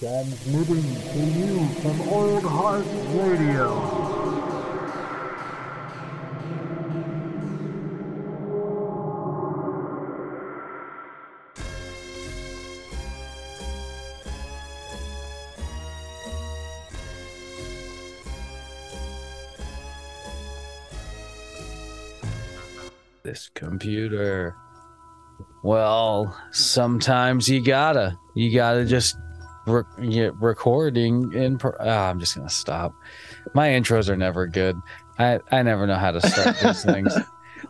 Transmitting to you from Old Heart Radio. This computer. Well, sometimes you gotta. You gotta just re- recording in. Pro- Ah, I'm just gonna stop. My intros are never good. I I never know how to start these things.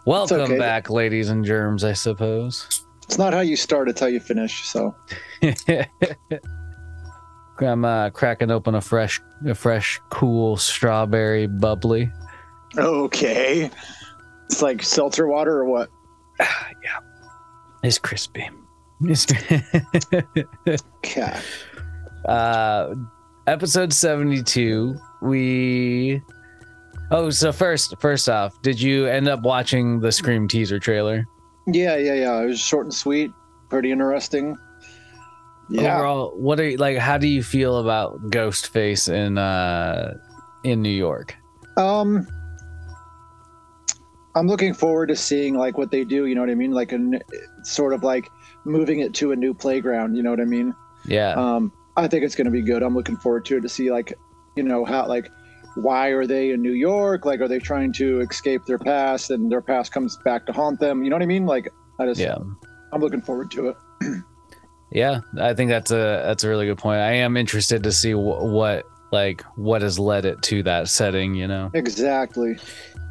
Welcome okay. back, ladies and germs. I suppose. It's not how you start, it's how you finish. So I'm uh, cracking open a fresh, a fresh, cool strawberry bubbly. okay, it's like seltzer water or what? Yeah, it's crispy. It's Okay. Uh, episode 72. We. Oh, so first, first off, did you end up watching the Scream teaser trailer? Yeah, yeah, yeah. It was short and sweet, pretty interesting. Yeah. Overall, what are you like? How do you feel about Ghostface in uh in New York? Um, I'm looking forward to seeing like what they do. You know what I mean? Like a sort of like moving it to a new playground. You know what I mean? Yeah, Um, I think it's going to be good. I'm looking forward to it to see like, you know, how like why are they in New York? Like, are they trying to escape their past and their past comes back to haunt them? You know what I mean? Like, I just, yeah. I'm looking forward to it. Yeah, I think that's a that's a really good point. I am interested to see wh- what like what has led it to that setting, you know. Exactly.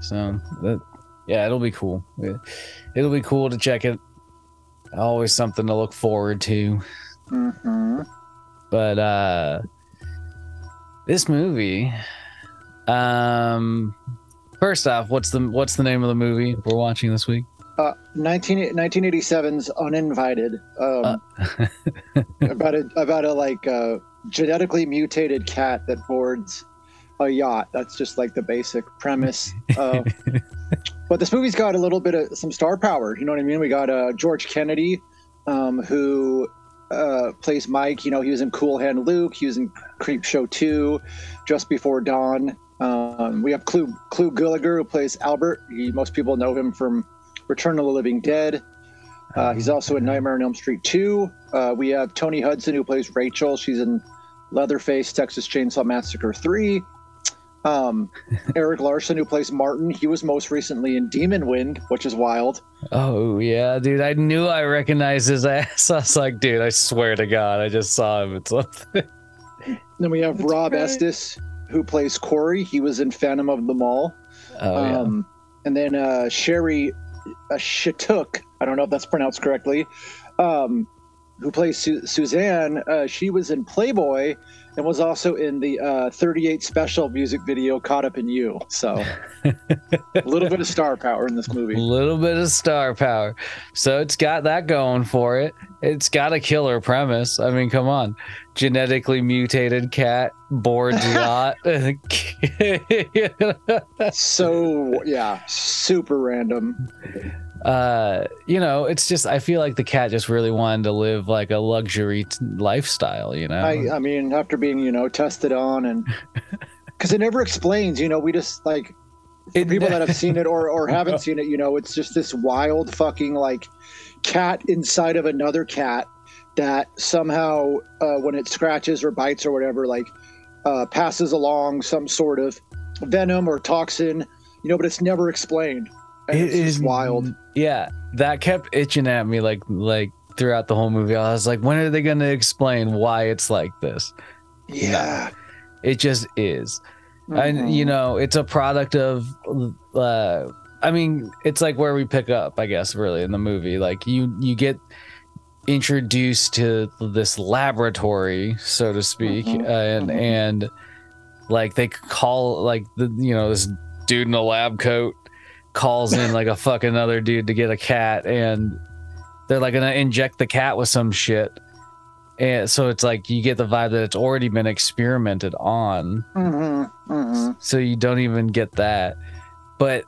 So, that, yeah, it'll be cool. It- It'll be cool to check it. Always something to look forward to. hmm But uh this movie um first off, what's the what's the name of the movie we're watching this week? Uh, 19, 1987's Uninvited. Um, about a about a like uh, genetically mutated cat that boards a yacht. That's just like the basic premise. Uh, but this movie's got a little bit of some star power. You know what I mean? We got uh, George Kennedy, um, who uh, plays Mike. You know, he was in Cool Hand Luke. He was in Creepshow Two, Just Before Dawn. Um, we have Clu Clu Gulager, who plays Albert. He, most people know him from Return of the Living Dead. Uh, he's also in Nightmare on Elm Street 2. Uh, we have Toni Hudson, who plays Rachel. She's in Leatherface, Texas Chainsaw Massacre 3. Um, Eric Larson, who plays Martin. He was most recently in Demon Wind, which is wild. Oh yeah, dude! I knew I recognized his ass. I was like, dude, I swear to God, I just saw him. It's something. Then we have Rob Estes, who plays Corey. He was in Phantom of the Mall. Oh yeah. um, And then uh, Shari uh, Shattuck, I don't know if that's pronounced correctly, um, who plays Su- Suzanne. Uh, she was in Playboy and was also in the uh, 38 special music video Caught Up in You. So a little bit of star power in this movie. A little bit of star power. So it's got that going for it. It's got a killer premise. I mean, come on. Genetically mutated cat boards yacht. So, yeah, super random. Uh, you know, it's just I feel like the cat just really wanted to live like a luxury t- lifestyle, you know. I, I mean, after being, you know, tested on and because it never explains, you know, we just like It- people that have seen it or, or haven't seen it, you know, it's just this wild fucking like cat inside of another cat that somehow, uh, when it scratches or bites or whatever, like uh, passes along some sort of venom or toxin, you know, but it's never explained. And it's wild. Yeah, that kept itching at me like like throughout the whole movie. I was like, when are they going to explain why it's like this? Yeah. It just is. And you know, it's a product of uh I mean, it's like where we pick up, I guess, really in the movie. Like you you get introduced to this laboratory, so to speak, Mhm, and mhm. and like they call like the you know this dude in a lab coat calls in like a fucking other dude to get a cat and they're like gonna inject the cat with some shit. And so it's like you get the vibe that it's already been experimented on. Mhm, mhm. so you don't even get that. But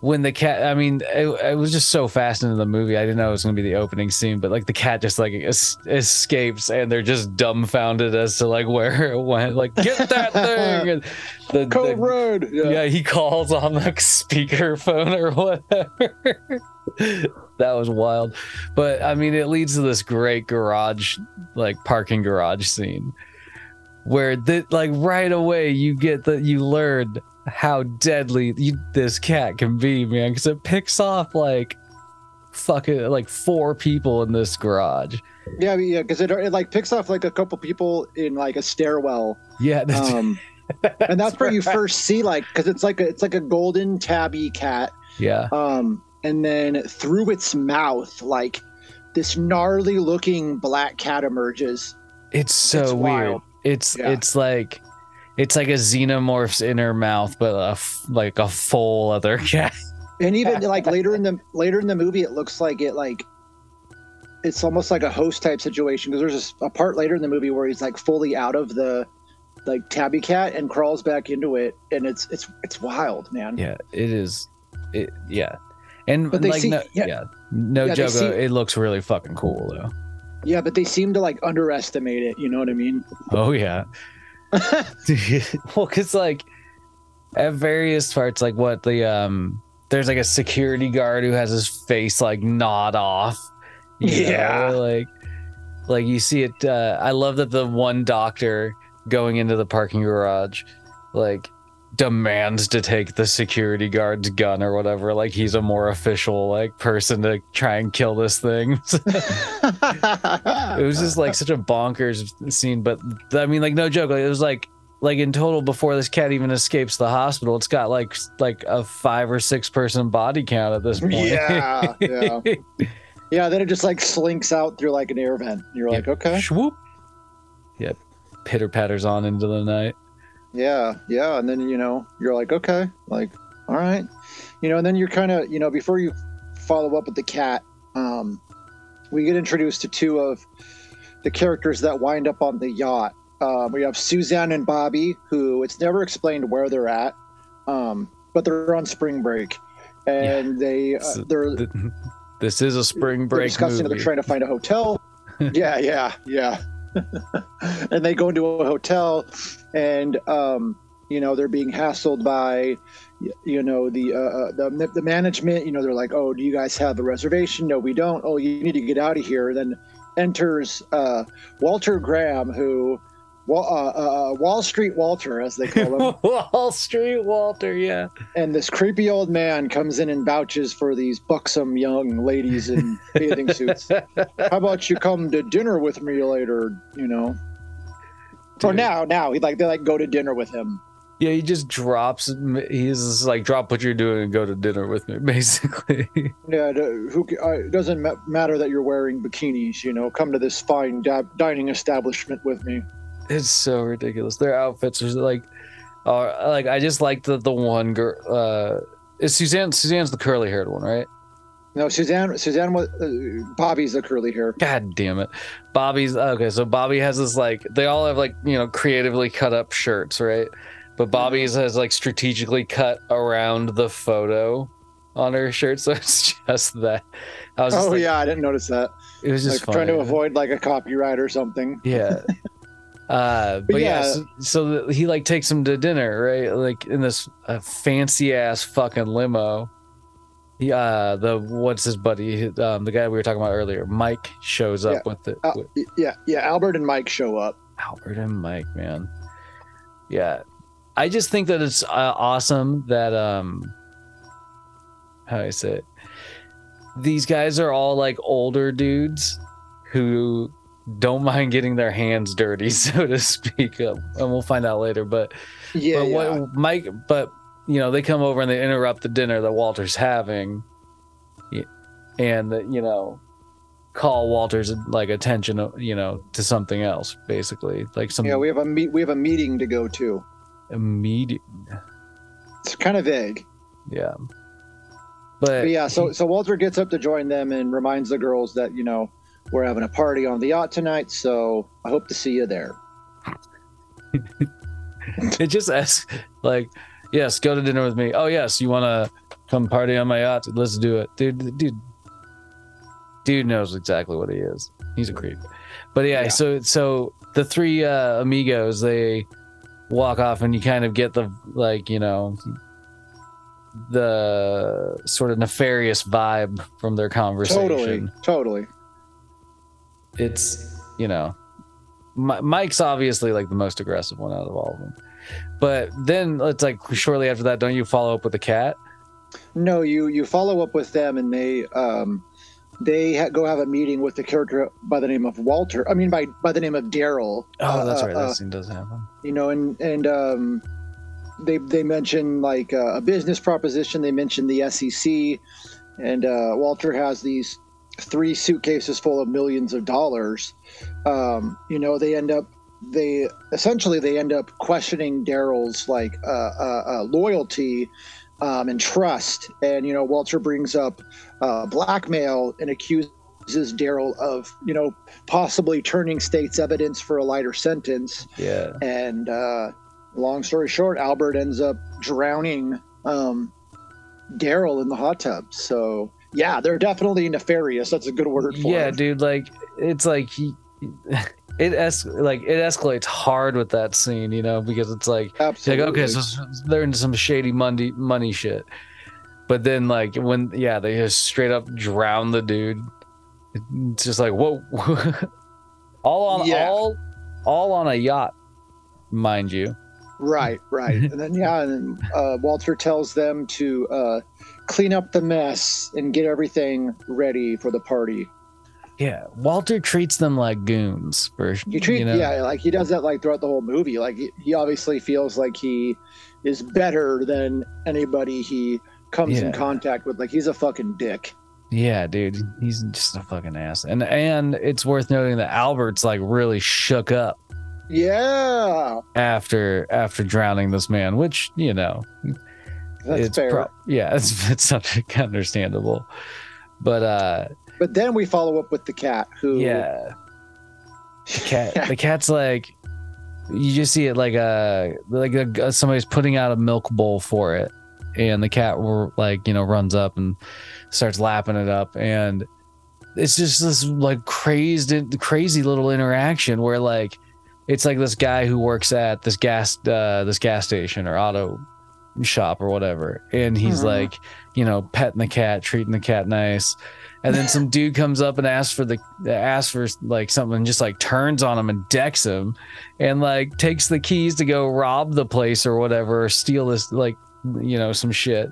when the cat i mean it, it was just so fast into the movie i didn't know it was going to be the opening scene but like the cat just like es- escapes and they're just dumbfounded as to like where it went like get that thing and the, Code the- Red. yeah. he calls on the speakerphone or whatever that was wild but i mean it leads to this great garage like parking garage scene where the, like right away you get that you learn how deadly you, this cat can be man. Because it picks off like fucking like four people in this garage. Yeah, yeah, because it, it like picks off like a couple people in like a stairwell, yeah that's, um, and that's where you first see like because it's like a it's like a golden tabby cat, yeah. Um, and then through its mouth like this gnarly looking black cat emerges. it's so It's weird. wild. it's Yeah. it's like it's like a xenomorph's inner mouth but a f- like a full other cat. And even like later in the later in the movie it looks like it like it's almost like a host type situation because there's a, a part later in the movie where he's like fully out of the like tabby cat and crawls back into it and it's it's it's wild man. Yeah it is it yeah. And But they like see- no, yeah. yeah. no Yeah, joke see- it looks really fucking cool though. Yeah but they seem to like underestimate it you know what i mean? Oh yeah well because like at various parts like what the um there's like a security guard who has his face like gnawed off you know, Yeah. like like you see it uh i love that the one doctor going into the parking garage like demands to take the security guard's gun or whatever. Like he's a more official like person to try and kill this thing. It was just like such a bonkers scene but i mean like no joke. Like, it was like like in total before this cat even escapes the hospital it's got like like a five or six person body count at this point. yeah. Yeah yeah then it just like slinks out through like an air vent you're like okay. Swoop. Yep. Pitter patters on into the night. Yeah, yeah, and then you know you're like, okay, like, all right, you know, and then you're kind of, you know, before you follow up with the cat, um, we get introduced to two of the characters that wind up on the yacht. Um, we have Suzanne and Bobby, who it's never explained where they're at, um, but they're on spring break, and they uh, they're Th- This is a spring break. they're discussing movie. they're trying to find a hotel. yeah, yeah, yeah. and they go into a hotel, and um, you know they're being hassled by, you know, the uh, uh, the the management. You know, they're like, "Oh, do you guys have a reservation? No, we don't. Oh, you need to get out of here." Then enters uh, Walter Graham, who. Uh, uh, Wall Street Walter, as they call him, Wall Street Walter, yeah. and this creepy old man comes in and vouches for these buxom young ladies in bathing suits. How about you come to dinner with me later? You know, or now, now he like they like go to dinner with him. Yeah, he just drops. He's just like, drop what you're doing and go to dinner with me, basically. Yeah, who uh, it doesn't matter that you're wearing bikinis. You know, come to this fine dining establishment with me. it's so ridiculous. Their outfits are like, are like I just like the the one girl. Uh, is Suzanne? Suzanne's the curly haired one, right? No, Suzanne. Suzanne was uh, Bobby's the curly hair. God damn it. Bobby's okay, so Bobby has this like they all have like, you know, creatively cut up shirts, right? But Bobby's has like strategically cut around the photo on her shirt, so it's just that. I was just Oh like, yeah, I didn't notice that. it was Like just trying to avoid like a copyright or something. Yeah. Uh, but, yeah, yeah. so, so he like takes him to dinner, right? Like in this uh, fancy ass fucking limo. He, uh, the what's his buddy? Um, the guy we were talking about earlier, Mike shows up Yeah. with the Uh, with, yeah, yeah. Albert and Mike show up. Albert and Mike, man. Yeah. I just think that it's uh, awesome that um how do I say it? These guys are all like older dudes who don't mind getting their hands dirty, so to speak. And we'll find out later, but Yeah, but yeah. what Mike but you know, they come over and they interrupt the dinner that Walter's having and you know, call Walter's like attention, you know, to something else, basically, like some yeah, we have a meet. We have a meeting to go to. A immediate, It's kind of vague. yeah. But, But yeah, so so Walter gets up to join them and reminds the girls that you know we're having a party on the yacht tonight. So I hope to see you there. it just asks like, yes, go to dinner with me. Oh yes, you want to come party on my yacht. Let's do it, dude. Dude, dude knows exactly what he is. He's a creep. But yeah, Yeah. so so the three uh, amigos they walk off, and you kind of get the like you know the sort of nefarious vibe from their conversation. Totally, totally. It's you know, Mi- Mike's obviously like the most aggressive one out of all of them. But then it's like shortly after that, don't you follow up with the cat? No, you you follow up with them, and they um, they ha- go have a meeting with the character by the name of Walter. I mean, by by the name of Daryl. Oh, that's Uh, right. uh, That scene does happen. you know, and and um, they they mention like uh, a business proposition. They mention the SEC, and uh, Walter has these three suitcases full of millions of dollars. Um, you know, they end up they essentially they end up questioning Daryl's like uh, uh, uh, loyalty. Um, and trust, and you know, Walter brings up uh, blackmail and accuses Daryl of, you know, possibly turning state's evidence for a lighter sentence. Yeah. And uh, long story short, Albert ends up drowning um, Daryl in the hot tub. So yeah, they're definitely nefarious. That's a good word for Yeah, it. dude. Like it's like he, it es- like it escalates hard with that scene, you know, because it's like Absolutely. like okay, so they're into some shady money money shit. But then like when yeah, they just straight up drown the dude. It's just like whoa, all on Yeah. all all on a yacht, mind you. right, right. and then yeah, and then uh, Walter tells them to uh, clean up the mess and get everything ready for the party. Yeah, Walter treats them like goons for He treat you know, yeah, like he does that like throughout the whole movie. Like he, he obviously feels like he is better than anybody he comes in contact with. Like he's a fucking dick. Yeah, dude, he's just a fucking ass. And and it's worth noting that Albert's like really shook up Yeah, after after drowning this man, which you know that's fair. pro- yeah, it's it's understandable. But uh but then we follow up with the cat, who yeah, the cat the cat's like you just see it like a like a, somebody's putting out a milk bowl for it. And the cat will like you know runs up and starts lapping it up. And it's just this like crazed crazy little interaction where like it's like this guy who works at this gas uh this gas station or auto shop or whatever. And he's Mhm. like you know petting the cat treating the cat nice and then some dude comes up and asks for the asks for like something and just like turns on him and decks him and like takes the keys to go rob the place or whatever or steal this like you know some shit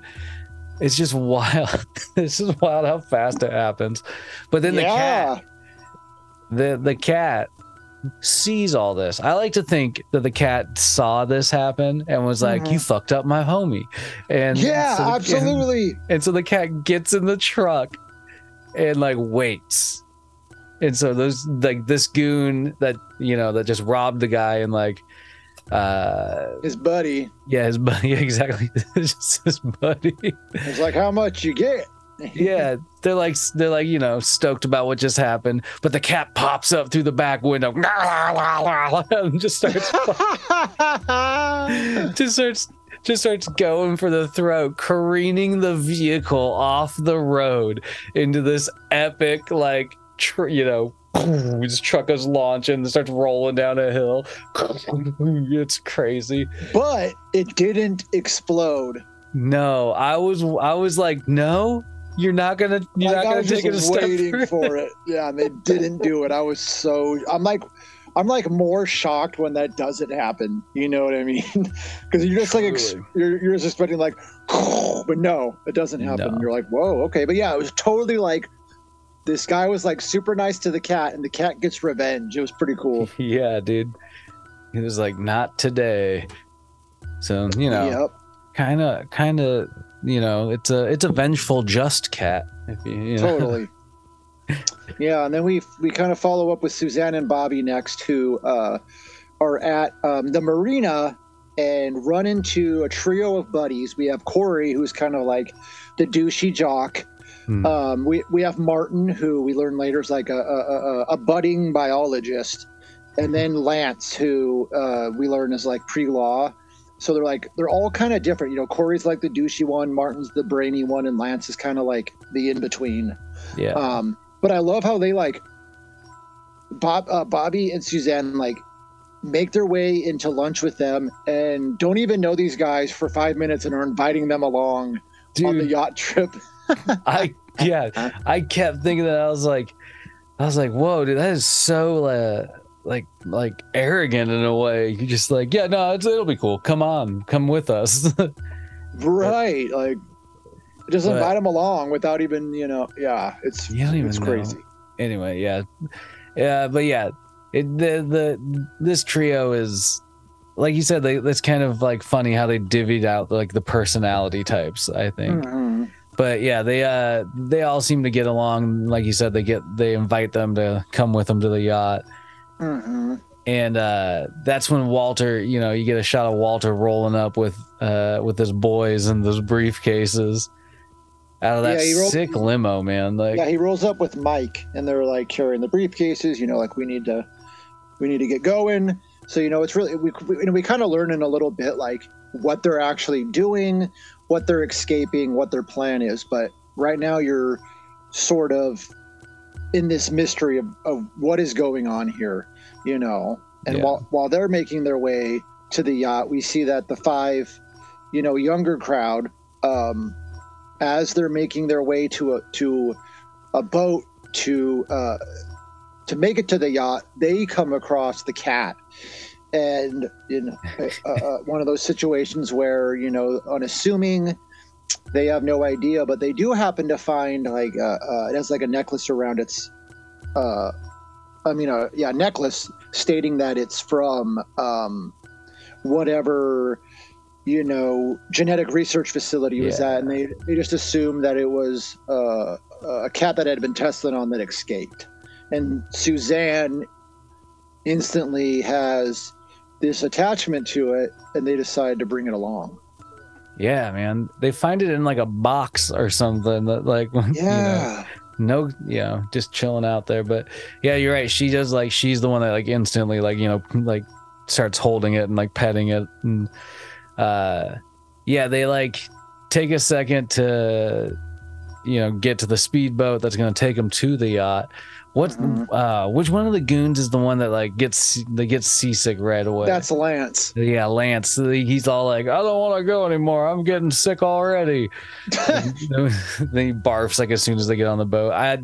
it's just wild this is wild how fast it happens but then the cat the the cat sees all this. I like to think that the cat saw this happen and was like, Mhm. "You fucked up my homie," and yeah, so the- absolutely. And, so the cat gets in the truck and like waits. And so those like this goon that you know that just robbed the guy and like uh His buddy yeah his buddy exactly just his buddy is like, "How much you get?" yeah they're like they're like you know stoked about what just happened but the cat pops up through the back window and just starts just starts just starts going for the throat careening the vehicle off the road into this epic like tr- you know his truck goes launching and starts rolling down a hill it's crazy but it didn't explode. no i was i was like no you're not gonna you're like not I gonna was take it a step waiting for it. Yeah, and they didn't do it. I was so I'm like I'm like more shocked when that doesn't happen. You know what I mean? Because you're just like ex- you're you're just expecting like, but no, it doesn't happen. No. You're like, whoa, okay, but yeah, it was totally like this guy was like super nice to the cat, and the cat gets revenge. It was pretty cool. Yeah, dude. He was like, not today. So, you know, Yep. kind of, kind of, you know, it's a, it's a vengeful, just cat. If you, you know. totally yeah and then we we kind of follow up with suzanne and bobby next who uh, are at um, the marina and run into a trio of buddies we have corey who's kind of like the douchey jock Hmm. um, we, we have martin who we learn later is like a, a, a, a budding biologist and then lance who uh, we learn is like pre-law so they're like they're all kind of different. You know, Corey's like the douchey one, Martin's the brainy one, and Lance is kind of like the in between. Yeah. Um, but I love how they like Bob, uh, Bobby and Suzanne like make their way into lunch with them and don't even know these guys for five minutes and are inviting them along on the yacht trip. I yeah, I kept thinking that I was like, I was like, whoa, dude, that is so uh, like like arrogant in a way. You just like, yeah, no, it's, it'll be cool. Come on, come with us. right. Like just But- invite them along without even, you know, yeah, it's You don't even it's know. crazy. anyway, yeah, yeah, but yeah, it the the this trio is like you said. They, it's kind of like funny how they divvied out like the personality types. I think. Mhm. but yeah they uh they all seem to get along like you said they get they invite them to come with them to the yacht Mhm. and uh that's when walter you know you get a shot of walter rolling up with uh with his boys and those briefcases out of that Yeah, rolled- sick limo man like yeah, he rolls up with Mike, and they're like carrying the briefcases. You know, like we need to, we need to get going. So you know, it's really we we, and we kind of learn in a little bit like what they're actually doing, what they're escaping, what their plan is. But right now, you're sort of in this mystery of, of what is going on here. You know, and Yeah. while while they're making their way to the yacht, we see that the five, you know, younger crowd. Um, as they're making their way to a to a boat to uh, to make it to the yacht, they come across the cat, and in uh, uh, one of those situations where you know, unassuming, they have no idea, but they do happen to find like uh, uh, it has like a necklace around its, uh, I mean, uh, yeah, necklace stating that it's from um, whatever you know genetic research facility was Yeah. at and they, they just assumed that it was uh, a cat that had been tested on that escaped. And suzanne instantly has this attachment to it and they decide to bring it along. Yeah man. They find it in like a box or something that like you know, yeah. no you know just chilling out there. But yeah you're right. She does like she's the one that like instantly like you know like starts holding it and like petting it and uh yeah they like take a second to you know get to the speedboat that's going to take them to the yacht what uh which one of the goons is the one that like gets that gets seasick right away? That's lance. Yeah lance. He's all like i don't want to go anymore. I'm getting sick already. Then he barfs like as soon as they get on the boat. I,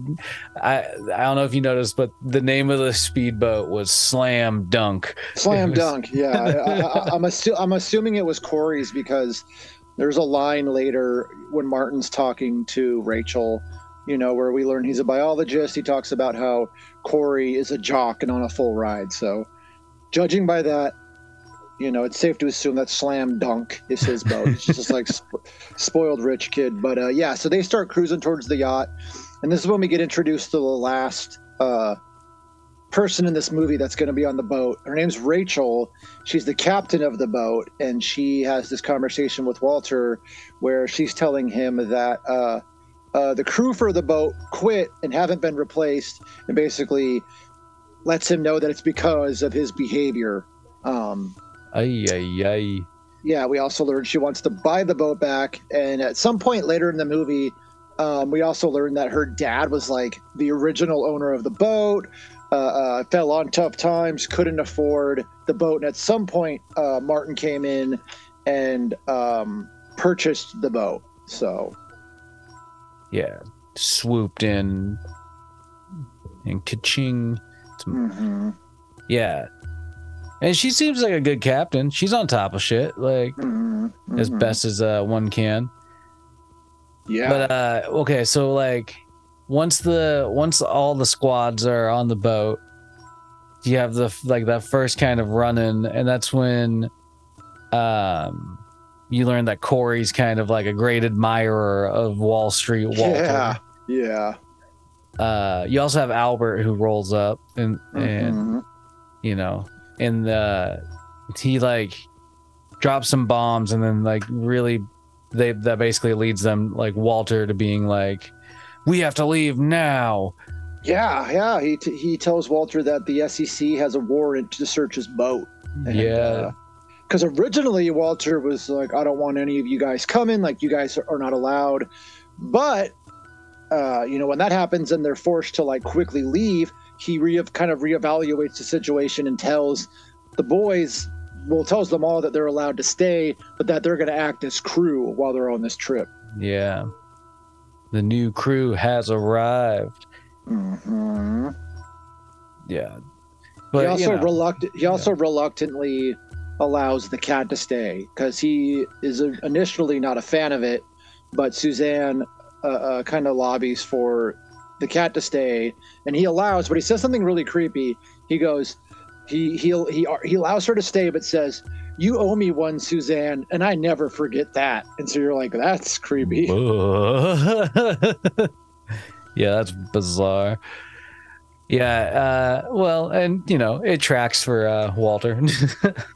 I, I don't know if you noticed, but the name of the speedboat was Slam Dunk. slam was- dunk yeah. I, I'm, assu- I'm assuming it was corey's because there's a line later when martin's talking to rachel you know where we learn he's a biologist. He talks about how corey is a jock and on a full ride. So judging by that you know it's safe to assume that slam dunk is his boat. It's just like sp- spoiled rich kid. But uh, yeah so they start cruising towards the yacht. And this is when we get introduced to the last uh, person in this movie that's going to be on the boat. Her name's Rachel. She's the captain of the boat, and she has this conversation with Walter where she's telling him that uh, uh, the crew for the boat quit and haven't been replaced, and basically lets him know that it's because of his behavior. Um, Ay, ay, ay. yeah, we also learned she wants to buy the boat back, and at some point later in the movie. Um, we also learned that her dad was like the original owner of the boat, uh, uh, fell on tough times, couldn't afford the boat, and at some point, uh, Martin came in and um, purchased the boat. So Yeah. Swooped in and ka-ching. mhm, Yeah. And she seems like a good captain. She's on top of shit, like mhm, as mhm. best as uh, one can. Yeah, But uh okay, so like once the once all the squads are on the boat, you have the like that first kind of running, and that's when um you learn that Corey's kind of like a great admirer of Wall Street Walter. yeah, yeah. Uh you also have Albert who rolls up and and mhm. you know, and uh he like drops some bombs and then like really they that basically leads them like Walter to being like we have to leave now. Yeah, yeah. He t- he tells Walter that the SEC has a warrant to search his boat. yeah. Because originally Walter was like, I don't want any of you guys coming, like you guys are not allowed. But uh, you know, when that happens and they're forced to like quickly leave, he re- kind of reevaluates the situation and tells the boys, well, tells them all that they're allowed to stay, but that they're going to act as crew while they're on this trip. Yeah. The new crew has arrived. hmm Yeah. he also you know, reluctant. He also reluctantly allows the cat to stay because he is uh, initially not a fan of it, but Suzanne uh, uh, kind of lobbies for the cat to stay, and he allows. But he says something really creepy. He goes, he he he he allows her to stay, but says. You owe me one, Suzanne, and I never forget that. And so you're like, that's creepy. yeah, that's bizarre. Yeah, uh, well, and you know, it tracks for uh, Walter.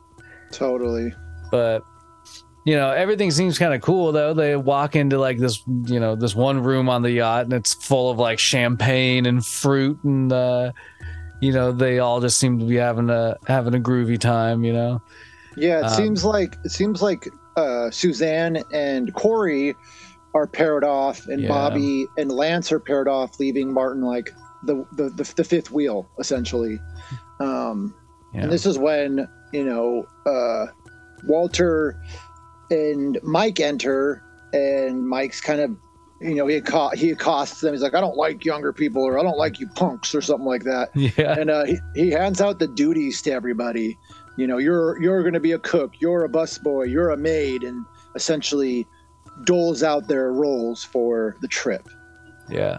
Totally. but you know everything seems kind of cool though they walk into like this you know this one room on the yacht and it's full of like champagne and fruit and uh you know they all just seem to be having a having a groovy time you know Yeah, it Um, seems like it seems like uh, Suzanne and Corey are paired off, and Yeah. Bobby and Lance are paired off, leaving Martin like the the, the, the fifth wheel essentially. Um, yeah And this is when you know uh, Walter and Mike enter, and Mike's kind of you know he he accosts them. He's like, "I don't like younger people," or "I don't like you punks," or something like that yeah and uh, he, he hands out the duties to everybody. You know, you're you're going to be a cook, you're a busboy, you're a maid, and essentially doles out their roles for the trip. yeah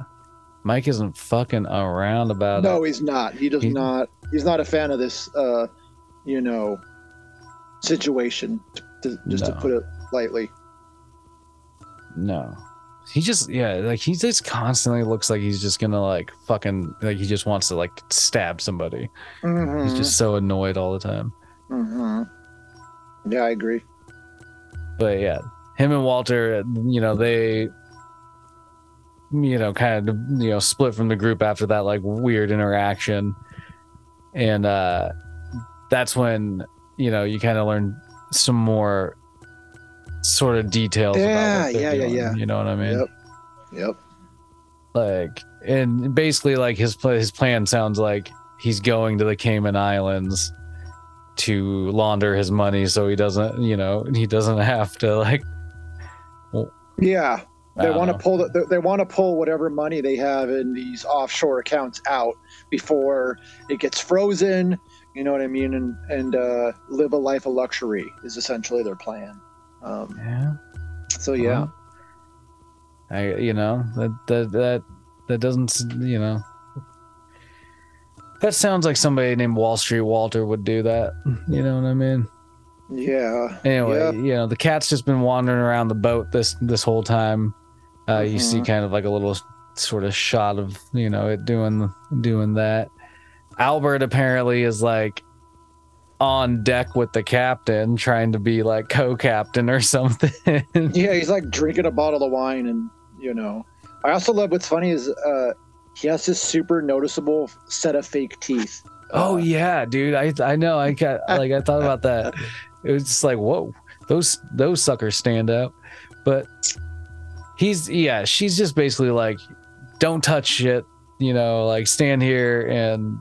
mike isn't fucking around about no, it he's not. He does not. He's not a fan of this. Uh, you know, situation. To, just to put it lightly. no he just yeah like he just constantly looks like he's just gonna like fucking like he just wants to like stab somebody Mhm, he's just so annoyed all the time mhm. Yeah, I agree. but yeah, him and Walter, you know, they, you know, kind of, you know, split from the group after that like weird interaction, and uh that's when you know you kind of learn some more sort of details. Yeah, about what they're yeah, yeah, doing, yeah. You know what I mean? Yep. Yep. Like, and basically, like his pla his plan sounds like he's going to the Cayman Islands to launder his money, so he doesn't, you know, he doesn't have to like. Yeah, they want to pull the, they want to pull whatever money they have in these offshore accounts out before it gets frozen you know what i mean and and uh, live a life of luxury is essentially their plan um, Yeah. so yeah Well, I you know that that that that doesn't you know that sounds like somebody named Wall Street Walter would do that. You know what I mean? yeah Anyway, Yep. you know the cat's just been wandering around the boat this this whole time. Uh, You see Mhm. kind of like a little sort of shot of you know it doing doing that. Albert apparently is like on deck with the captain, trying to be like co-captain or something. yeah he's like drinking a bottle of wine and you know i also love what's funny is uh, he has this super noticeable set of fake teeth Oh Uh, yeah, dude. I I know. I got like I thought about that. It was just like whoa, those those suckers stand out. But he's yeah, she's just basically like, don't touch shit. You know, like stand here and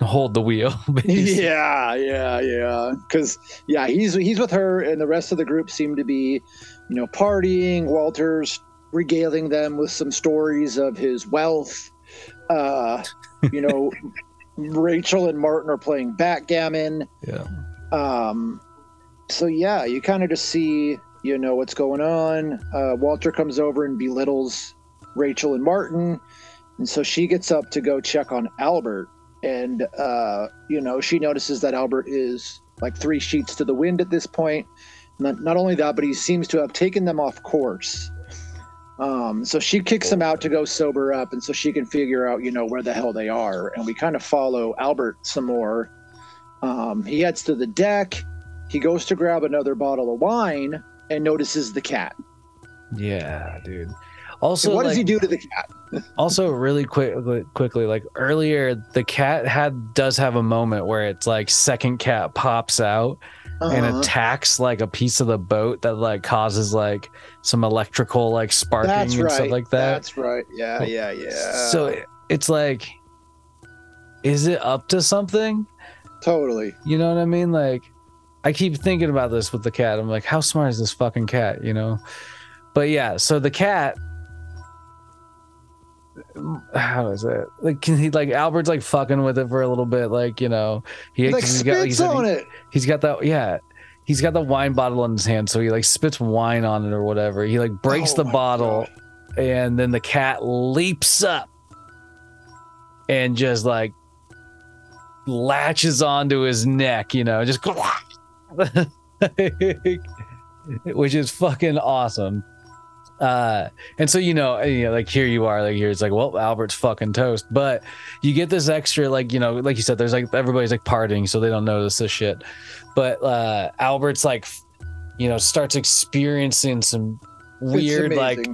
hold the wheel. basically. yeah yeah yeah because yeah he's he's with her and the rest of the group seem to be you know partying walter's regaling them with some stories of his wealth uh you know rachel and martin are playing backgammon Yeah. um so yeah you kind of just see you know what's going on uh walter comes over and belittles rachel and martin and so she gets up to go check on albert and uh you know she notices that albert is like three sheets to the wind at this point not, not only that but he seems to have taken them off course um so she kicks him out to go sober up and so she can figure out you know where the hell they are and we kind of follow albert some more um, he heads to the deck. He goes to grab another bottle of wine and notices the cat. Yeah, dude. Also, what does he do to the cat? also really quick quickly like earlier the cat had does have a moment where it's like second cat pops out and Uh-huh. attacks like a piece of the boat that like causes like some electrical like sparking That's and right. stuff like that That's right. Yeah, yeah, yeah. so it- it's like is it up to something totally. you know what i mean like i keep thinking about this with the cat i'm like how smart is this fucking cat you know but yeah so the cat how is it like can he like albert's like fucking with it for a little bit like you know he, like he's got, spits on he- it. he's got that yeah he's got the wine bottle in his hand so he like spits wine on it or whatever he like breaks Oh the bottle God. and then the cat leaps up and just like latches onto his neck you know just which is fucking awesome uh and so you know, you know like here you are like here it's like well albert's fucking toast but you get this extra like you know like you said there's like everybody's like partying so they don't notice this shit but uh albert's like you know starts experiencing some weird like.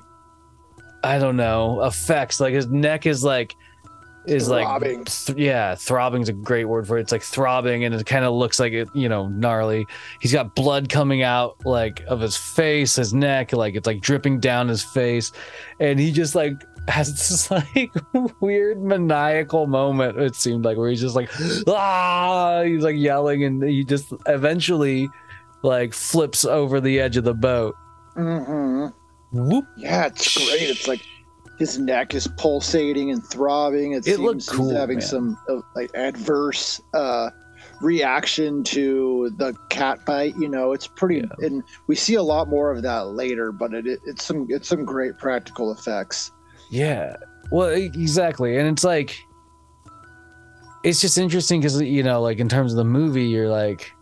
I don't know effects. Like his neck is like is Throbbing. like th- yeah, throbbing is a great word for it. It's like throbbing, and it kind of looks like it, you know, gnarly. He's got blood coming out like of his face, his neck, like it's like dripping down his face, and he just like has this like weird maniacal moment. It seemed like where he's just like ah, he's like yelling, and he just eventually like flips over the edge of the boat. Mhm. Whoop. Yeah, it's great. It's like his neck is pulsating and throbbing. It, It seems cool, he's having man. some uh, like adverse uh, reaction to the cat bite. You know, it's pretty, and we see a lot more of that later. But it, it it's some it's some great practical effects. Yeah. Well, exactly. And it's like, it's just interesting because, you know, like in terms of the movie, you're like,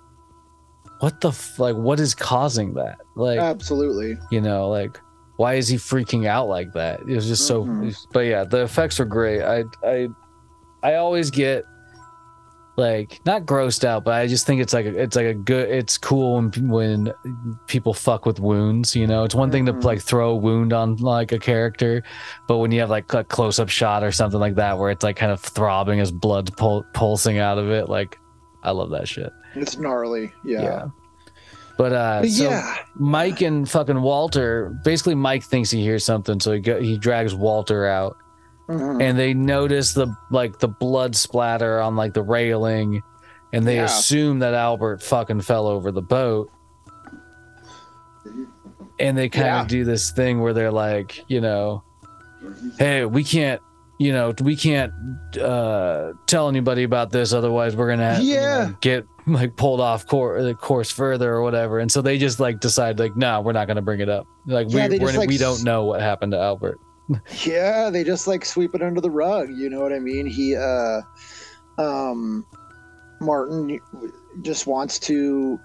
what the, f- like, what is causing that? Like, Absolutely. you know, like, why is he freaking out like that? It was just so, Mhm. but yeah, the effects were great. I, I, I always get like not grossed out, but I just think it's like a, it's like a good. It's cool when when people fuck with wounds. You know, it's one thing to Mhm. like throw a wound on like a character, but when you have like a close up shot or something like that where it's like kind of throbbing as blood pul- pulsing out of it, like I love that shit. It's gnarly. Yeah. But uh, so yeah. Mike and fucking Walter, basically Mike thinks he hears something, so he go, he drags Walter out Mhm. and they notice the like the blood splatter on like the railing and they Yeah. assume that albert fucking fell over the boat and they kind Yeah. of do this thing where they're like you know hey we can't you know we can't uh tell anybody about this otherwise we're gonna you Yeah. know, get like pulled off course, the course further or whatever and so they just like decide like no we're not gonna bring it up like Yeah, we, we're, just, like, we don't know what happened to albert Yeah, they just like sweep it under the rug. You know what I mean? He, uh, um, Martin just wants to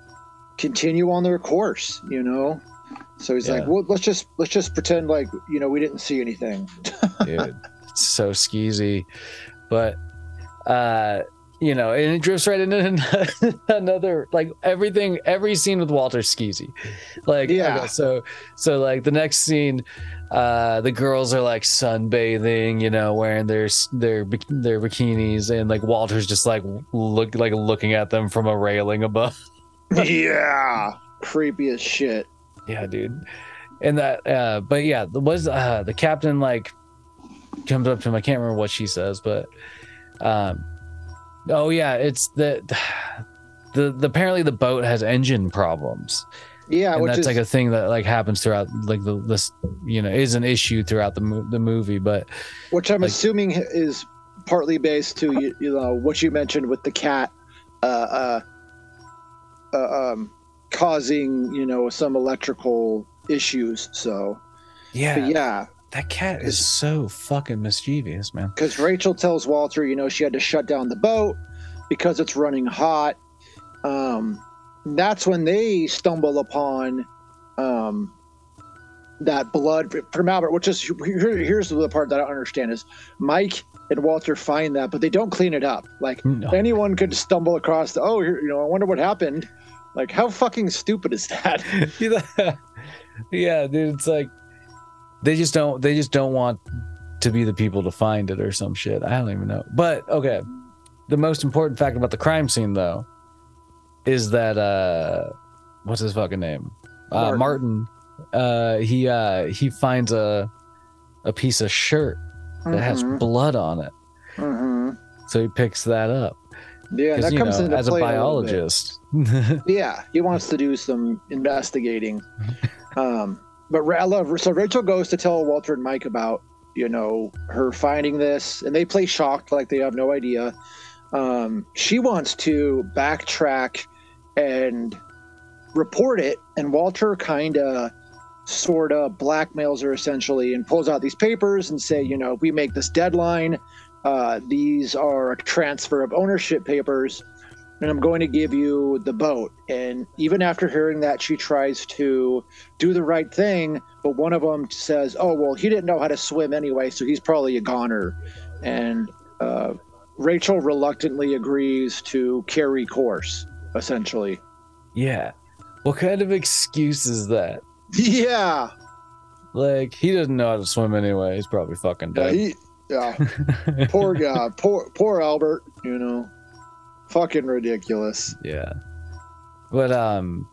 continue on their course. You know, so he's like, well, let's just let's just pretend like you know we didn't see anything. dude it's so skeezy but uh you know and it drifts right into another like everything every scene with walter skeezy like Yeah. okay, so so like the next scene uh the girls are like sunbathing you know wearing their their their bikinis and like walter's just like look like looking at them from a railing above yeah, creepy as shit. Yeah, dude. And that, uh, but yeah, the was uh, the captain like comes up to him. I can't remember what she says, but um, oh yeah, it's the the, the apparently the boat has engine problems, Yeah, and which that's is like a thing that like happens throughout like the this you know is an issue throughout the mo- the movie. But which I'm like- assuming is partly based to you, you know what you mentioned with the cat, uh, uh, uh, um, causing you know some electrical issues. So, yeah, but yeah, that cat is so fucking mischievous, man. because Rachel tells Walter, you know, she had to shut down the boat because it's running hot. Um, that's when they stumble upon um, that blood from Albert, which is here, here's the part that I understand is Mike and Walter find that, but they don't clean it up. Like No. anyone could stumble across the, oh, you know, I wonder what happened. Like, how fucking stupid is that? yeah, dude, it's like they just don't they just don't want to be the people to find it or some shit. I don't even know. But okay. The most important fact about the crime scene though is that uh what's his fucking name? Uh Martin. Uh he uh he finds a a piece of shirt that has Mhm, blood on it. mhm. So he picks that up. Yeah, that comes know, into as a play bit. biologist. Yeah, he wants to do some investigating. Um, but I love so Rachel goes to tell Walter and Mike about you know her finding this, and they play shocked like they have no idea. Um, she wants to backtrack and report it, and Walter kind of sort of blackmails her essentially and pulls out these papers and say, you know, if we make this deadline, uh, these are a transfer of ownership papers and I'm going to give you the boat. And even after hearing that, she tries to do the right thing, but one of them says, "Oh well, he didn't know how to swim anyway, so he's probably a goner." And uh, Rachel reluctantly agrees to carry course, essentially. yeah. What kind of excuse is that? Yeah, Like he doesn't know how to swim anyway. He's probably fucking yeah, dead. he, yeah. poor guy, poor poor Albert. You know, fucking ridiculous. Yeah. But um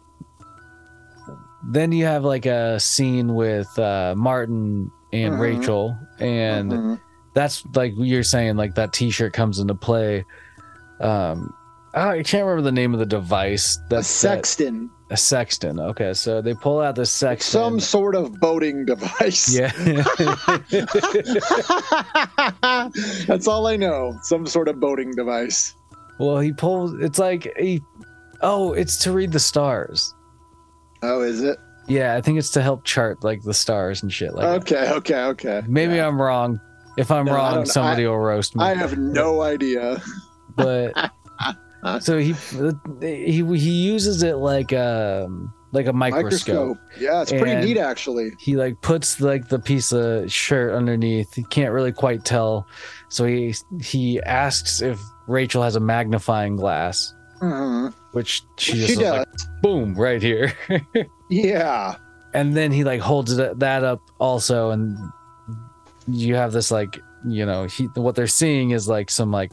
then you have like a scene with uh Martin and Mhm. Rachel and Mhm. that's like you're saying like that t-shirt comes into play. Um I can't remember the name of the device. a That's sextant, a sextant. Okay, so they pull out the sextant. some sort of boating device. yeah. That's all I know. Some sort of boating device. Well, he pulls it's like he Oh, it's to read the stars. Oh, is it? Yeah, I think it's to help chart like the stars and shit like that. Okay, okay, okay. Maybe Yeah. I'm wrong. If I'm No, wrong, somebody will roast me. I have no idea. but so he he he uses it like um like a microscope. Microscope. Yeah, it's pretty neat actually. He like puts like the piece of shirt underneath. He can't really quite tell, so he he asks if Rachel has a magnifying glass, Mhm. which she She just does. like boom right here, Yeah. and then he like holds it that up also, and you have this like you know he what they're seeing is like some like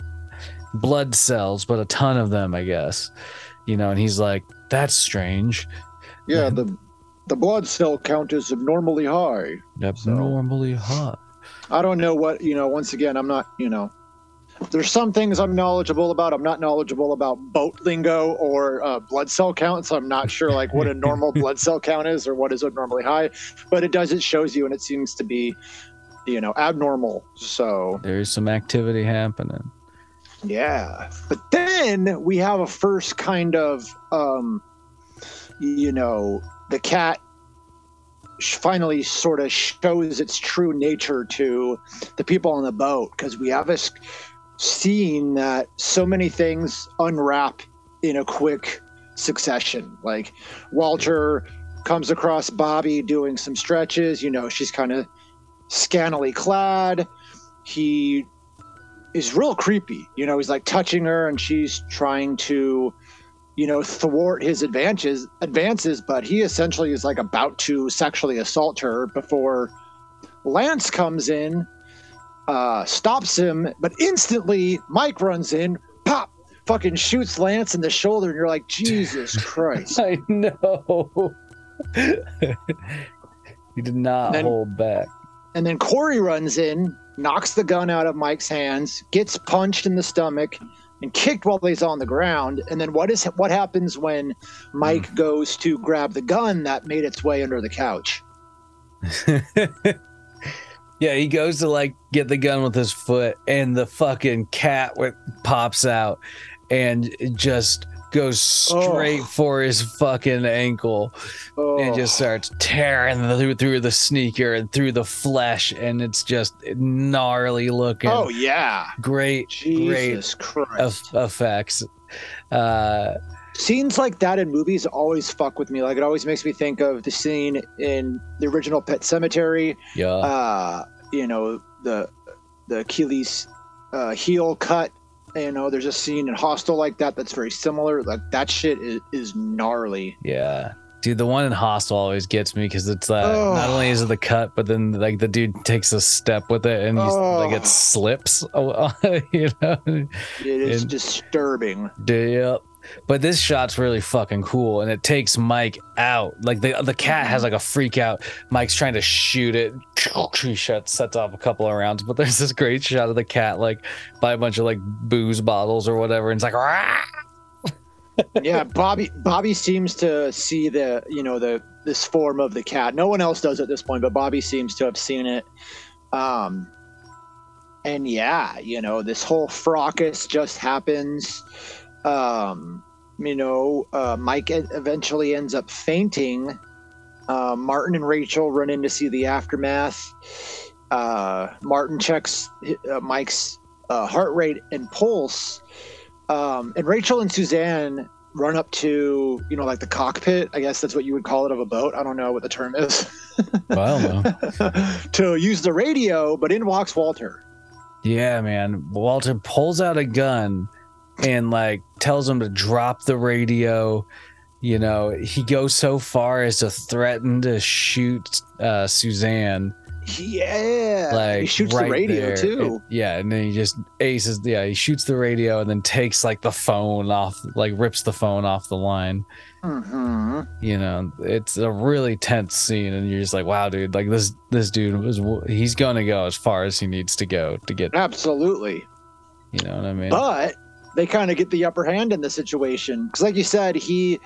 blood cells, but a ton of them, I guess. You know, and he's like, "That's strange. Yeah, the the blood cell count is abnormally high. Abnormally high. I don't know what, you know, once again, I'm not, you know, there's some things I'm knowledgeable about. I'm not knowledgeable about boat lingo or uh, blood cell counts. I'm not sure like what a normal blood cell count is or what is abnormally high. But it does, it shows you, and it seems to be, you know, abnormal. So There's some activity happening. Yeah. But then we have a first kind of, um, you know, the cat finally sort of shows its true nature to the people on the boat because we have this scene that so many things unwrap in a quick succession. Like Walter comes across Bobby doing some stretches, you know, she's kind of scantily clad. He is real creepy. You know, he's like touching her and she's trying to, you know, thwart his advances advances, but he essentially is like about to sexually assault her before Lance comes in, uh, stops him, but instantly Mike runs in, pop, fucking shoots Lance in the shoulder, and you're like, Jesus Christ. I know. he did not Then- hold back. And then Corey runs in, knocks the gun out of Mike's hands, gets punched in the stomach, and kicked while he's on the ground. And then what is what happens when Mike goes to grab the gun that made its way under the couch? yeah, he goes to like get the gun with his foot, and the fucking cat with, pops out and just goes straight Oh. for his fucking ankle Oh, and just starts tearing through through the sneaker and through the flesh, and it's just gnarly looking. oh yeah, great, Jesus Christ! eff- effects. Uh, Scenes like that in movies always fuck with me. Like it always makes me think of the scene in the original Pet Sematary yeah, uh, you know, the the Achilles uh, heel cut. You know, there's a scene in Hostel like that that's very similar. Like that shit is, is gnarly. yeah. Dude, the one in Hostel always gets me because it's uh, Oh. not only is it the cut, but then like the dude takes a step with it and he's like Oh. it slips. you know, It is And- disturbing. Yep. But this shot's really fucking cool, and it takes Mike out. Like the the cat has like a freak out. Mike's trying to shoot it. He shuts, sets off a couple of rounds. But there's this great shot of the cat like by a bunch of like booze bottles or whatever, and it's like, yeah, Bobby Bobby seems to see the you know the this form of the cat. No one else does at this point, but Bobby seems to have seen it. Um and yeah, you know, this whole fracas just happens. Um, you know, uh, Mike eventually ends up fainting. Uh, Martin and Rachel run in to see the aftermath. Uh, Martin checks uh, Mike's uh, heart rate and pulse. Um, and Rachel and Suzanne run up to, you know, like the cockpit. I guess that's what you would call it of a boat. I don't know what the term is. Well, I don't know. to use the radio, but in walks Walter. Yeah, man. Walter pulls out a gun and like tells him to drop the radio. You know, he goes so far as to threaten to shoot uh, Suzanne. Yeah, Like he shoots right the radio there. too. It- yeah, and then he just aces. Yeah, he shoots the radio and then takes like the phone off, like rips the phone off the line. hmm You know, it's a really tense scene, and you're just like, wow, dude. Like this, this dude was. He's gonna go as far as he needs to go to get. Absolutely, You know what I mean? but they kind of get the upper hand in the situation because, like you said, he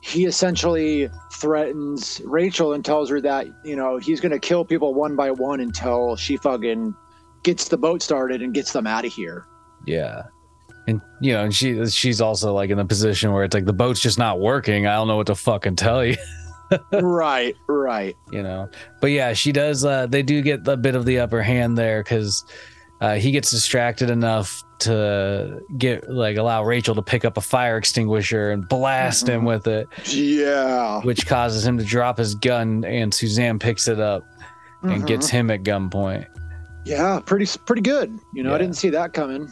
he essentially threatens Rachel and tells her that you know he's going to kill people one by one until she fucking gets the boat started and gets them out of here. Yeah. And you know, and she she's also like in a position where it's like the boat's just not working. I don't know what to fucking tell you, right, right. you know. But yeah, she does uh they do get a bit of the upper hand there cuz uh he gets distracted enough to get like allow Rachel to pick up a fire extinguisher and blast him with it, Yeah, which causes him to drop his gun and Suzanne picks it up and Mhm. gets him at gunpoint. yeah, pretty pretty good. You know, Yeah. I didn't see that coming.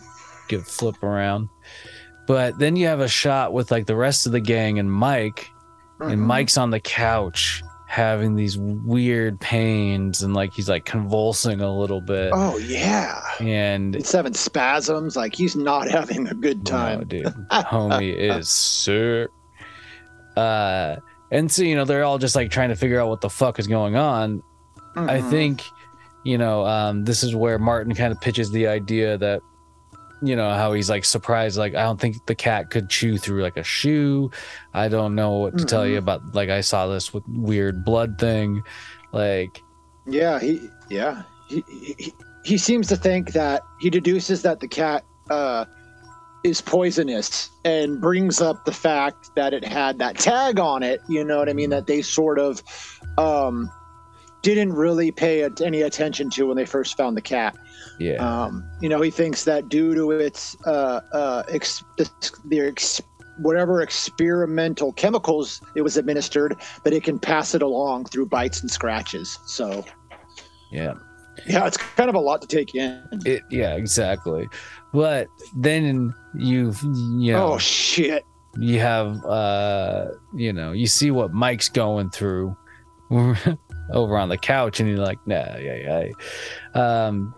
Get flip around. But then you have a shot with like the rest of the gang and Mike and Mhm. Mike's on the couch having these weird pains and like he's like convulsing a little bit Oh yeah, and he's having spasms. Like he's not having a good time. no, dude homie is sir. uh and so you know they're all just like trying to figure out what the fuck is going on i Mhm. think you know um this is where martin kind of pitches the idea that you know how he's like surprised like i don't think the cat could chew through like a shoe i don't know what to tell you Mhm. about like i saw this with weird blood thing like Yeah, he yeah he, he he seems to think that he deduces that the cat uh, is poisonous and brings up the fact that it had that tag on it. You know what I mean? That they sort of um, didn't really pay any attention to when they first found the cat. yeah Um, you know, he thinks that due to its uh, uh, ex- the ex- whatever experimental chemicals it was administered, that it can pass it along through bites and scratches. So, yeah yeah, it's kind of a lot to take in. it yeah exactly but then you've you know Oh shit! you have uh you know you see what mike's going through over on the couch and you're like nah yeah yeah um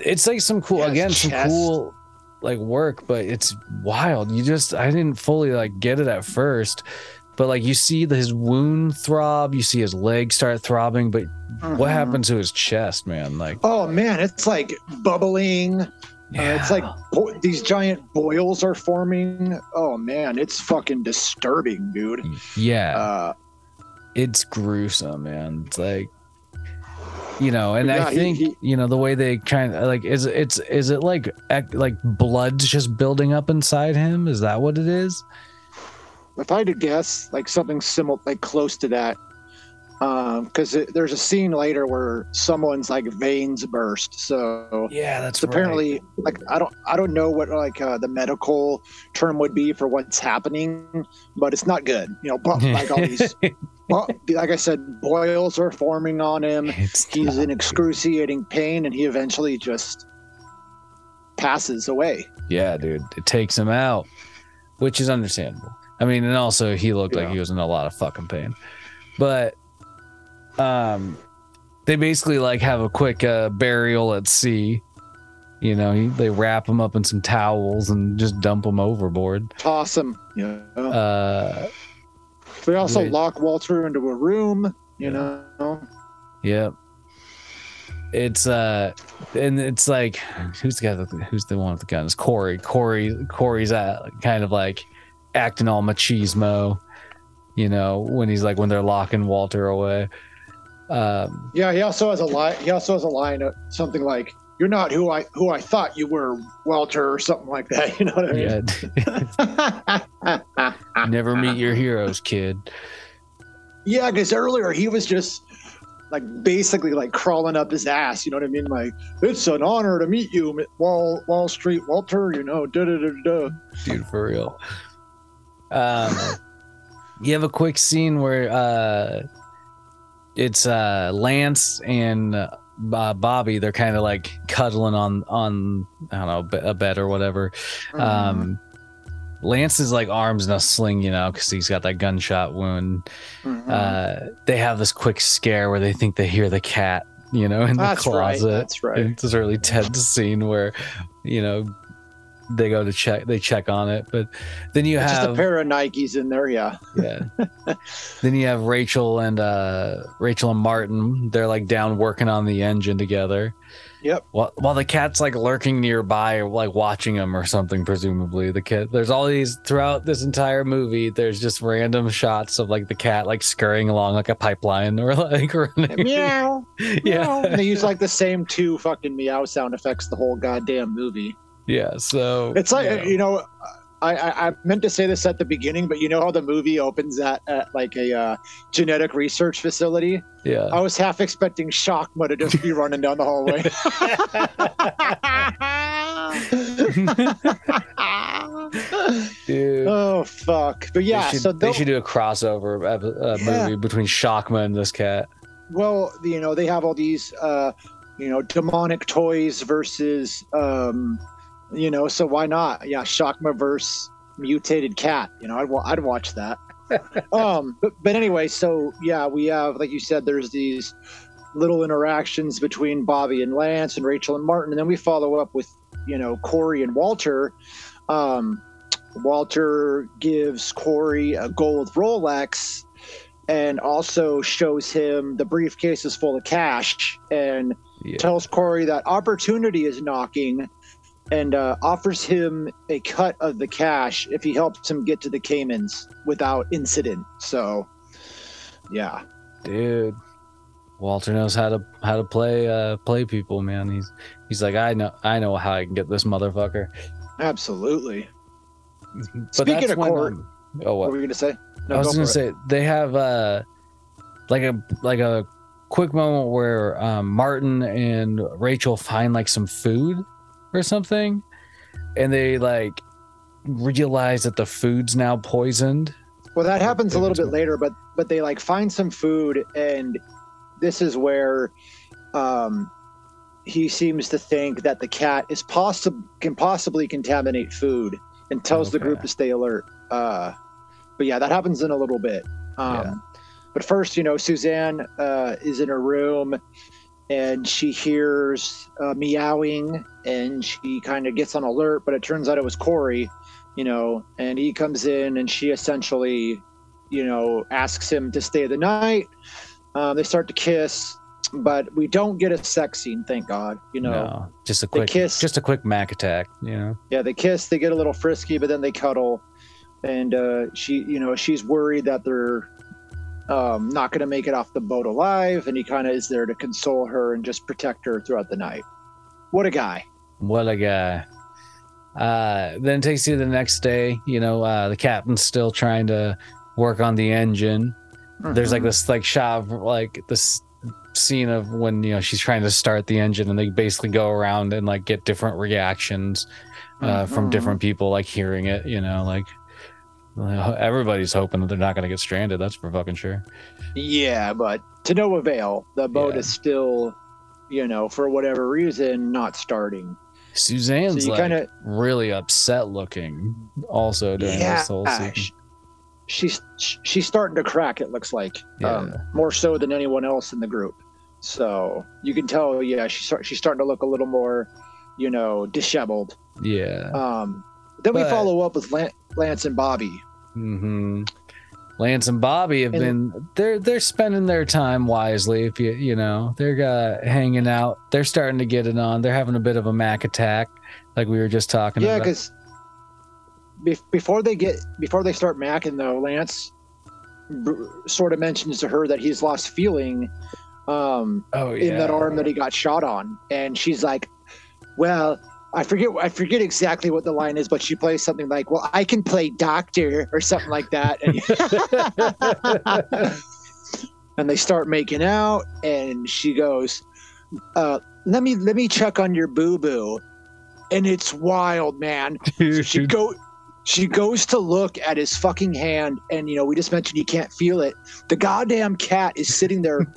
it's like some cool Yeah, again some chest. cool like work but it's wild you just i didn't fully like get it at first but like you see his wound throb you see his leg start throbbing but what Mhm. happened to his chest man like Oh man, it's like bubbling. Uh, it's like bo- these giant boils are forming. Oh man, it's fucking disturbing, dude. yeah Uh, it's gruesome, man. It's like you know, and Yeah, I think he- you know the way they kind of like is it's is it like like blood's just building up inside him? Is that what it is? if I had to guess, like something similar, like close to that, because there's a scene later where someone's like veins burst. So Yeah, that's apparently like I don't I don't know what like uh, the medical term would be for what's happening, but it's not good. You know, but like all these, well, like I said, boils are forming on him. it's He's in excruciating pain, and he eventually just passes away. Yeah, dude, it takes him out, which is understandable. I mean, and also he looked like he was in a lot of fucking pain. But um they basically like have a quick uh, burial at sea. You know, he, they wrap him up in some towels and just dump him overboard. Toss him. Yeah. Uh they also wait. lock Walter into a room. You Yeah. know. Yep. It's uh, and it's like, who's the guy? That, who's the one with the guns? Corey. Corey. Corey's at kind of like acting all machismo, you know, when he's like when they're locking Walter away. Um, Yeah. He also has a line. He also has a line of something like, "You're not who I who I thought you were, Walter," or something like that. You know what I mean? yeah. Never meet your heroes, kid. Yeah, because earlier he was just like basically like crawling up his ass. You know what I mean? Like it's an honor to meet you, Wall Wall Street Walter. You know, da da da da. dude for real um you have a quick scene where uh it's uh lance and uh, bobby they're kind of like cuddling on on i don't know a bed or whatever um lance is like arms in a sling you know because he's got that gunshot wound Mhm. uh they have this quick scare where they think they hear the cat you know in the that's right. closet That's right. it's this really tense scene where, you know, they go to check, they check on it, but then you It's just a pair of Nikes in there. Yeah. yeah, then you have Rachel and uh Rachel and Martin. They're like down working on the engine together. Yep. While while the cat's like lurking nearby, like watching them or something. Presumably, the cat. There's all these throughout this entire movie. There's just random shots of like the cat like scurrying along like a pipeline or like running. meow. yeah. meow. They use like the same two fucking meow sound effects the whole goddamn movie. Yeah. So It's like yeah. you know, I, I I meant to say this at the beginning, but you know how the movie opens at, at like a uh, genetic research facility. yeah. I was half expecting Shakma to just be running down the hallway. Dude. oh fuck! But yeah, they should, so they should do a crossover uh, Yeah. movie between Shakma and this cat. well, you know, they have all these, uh, you know, demonic toys versus, um, you know, so why not? Yeah, Shakma versus mutated cat. You know, I'd wa- I'd watch that. um, but, but anyway, so yeah, we have, like you said, there's these little interactions between Bobby and Lance and Rachel and Martin, and then we follow up with, you know, Corey and Walter. Um, Walter gives Corey a gold Rolex and also shows him the briefcase is full of cash and Yeah. tells Corey that opportunity is knocking and uh, offers him a cut of the cash if he helps him get to the Caymans without incident. So, yeah. Dude. Walter knows how to how to play uh play people, man. He's he's like, I know I know how I can get this motherfucker. Absolutely. But Speaking of court- um, oh What what? were you going to say? No, I was go gonna for it. say they have uh like a like a quick moment where um, Martin and Rachel find like some food or something, and they like realize that the food's now poisoned. Well, that happens a little bit later, but but they like find some food, and this is where um, he seems to think that the cat is possible can possibly contaminate food, and tells the group to stay alert. Uh, but yeah, that happens in a little bit. Um, Yeah. But first, you know, Suzanne uh, is in her room, and she hears uh, meowing, and she kind of gets on alert. But it turns out it was Corey you know, and he comes in and she essentially, you know, asks him to stay the night. Um, they start to kiss, but we don't get a sex scene, thank God. You know, No, just a they quick, kiss. just a quick Mac attack. You know, yeah, they kiss, they get a little frisky, but then they cuddle, and uh, she, you know, she's worried that they're um, not going to make it off the boat alive, and he kind of is there to console her and just protect her throughout the night. What a guy! what a guy. Uh, then it takes you the next day. You know, uh, the captain's still trying to work on the engine. There's like Mhm. this like shot of like this scene of when you know she's trying to start the engine, and they basically go around and like get different reactions uh, from Mhm. different people, like hearing it. You know, like everybody's hoping that they're not going to get stranded. That's for fucking sure. Yeah, but to no avail. The boat Yeah. is still, you know, for whatever reason, not starting. Suzanne's so like kind of, really upset looking also during yeah, this whole scene. sh- she's she's starting to crack. It looks like um, more so than anyone else in the group. So you can tell, yeah, she's she's starting to look a little more, you know, disheveled. Yeah. Um, then we follow up with Lan- Lance and Bobby. Hmm Lance and Bobby have And- been they're they're spending their time wisely. If you you know they're uh, hanging out, they're starting to get it on. They're having a bit of a Mac attack, like we were just talking Yeah, about. because be- before they get before they start macking though, Lance b- sort of mentions to her that he's lost feeling um, oh in that arm that he got shot on, and she's like, "Well." I forget. I forget exactly what the line is, but she plays something like, "Well, I can play doctor" or something like that. And, and they start making out, and she goes, uh, "Let me let me check on your boo boo," and it's wild, man. She go she goes to look at his fucking hand and you know we just mentioned you can't feel it the goddamn cat is sitting there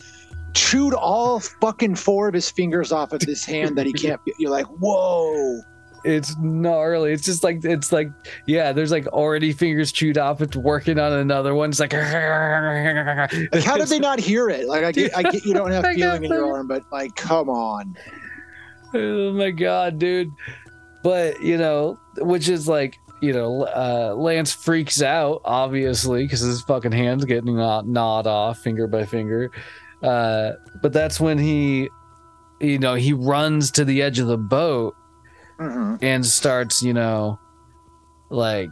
chewed all fucking four of his fingers off of this hand that he can't you're like whoa it's gnarly. It's just like it's like yeah. There's like already fingers chewed off. It's working on another one. It's like, like how did they not hear it like i get i get you don't have feeling in your arm but like come on oh my god, dude. But you know, which is like you know, uh, Lance freaks out obviously because his fucking hands getting gnawed off finger by finger. Uh, but that's when he, you know, he runs to the edge of the boat Mhm. and starts, you know, like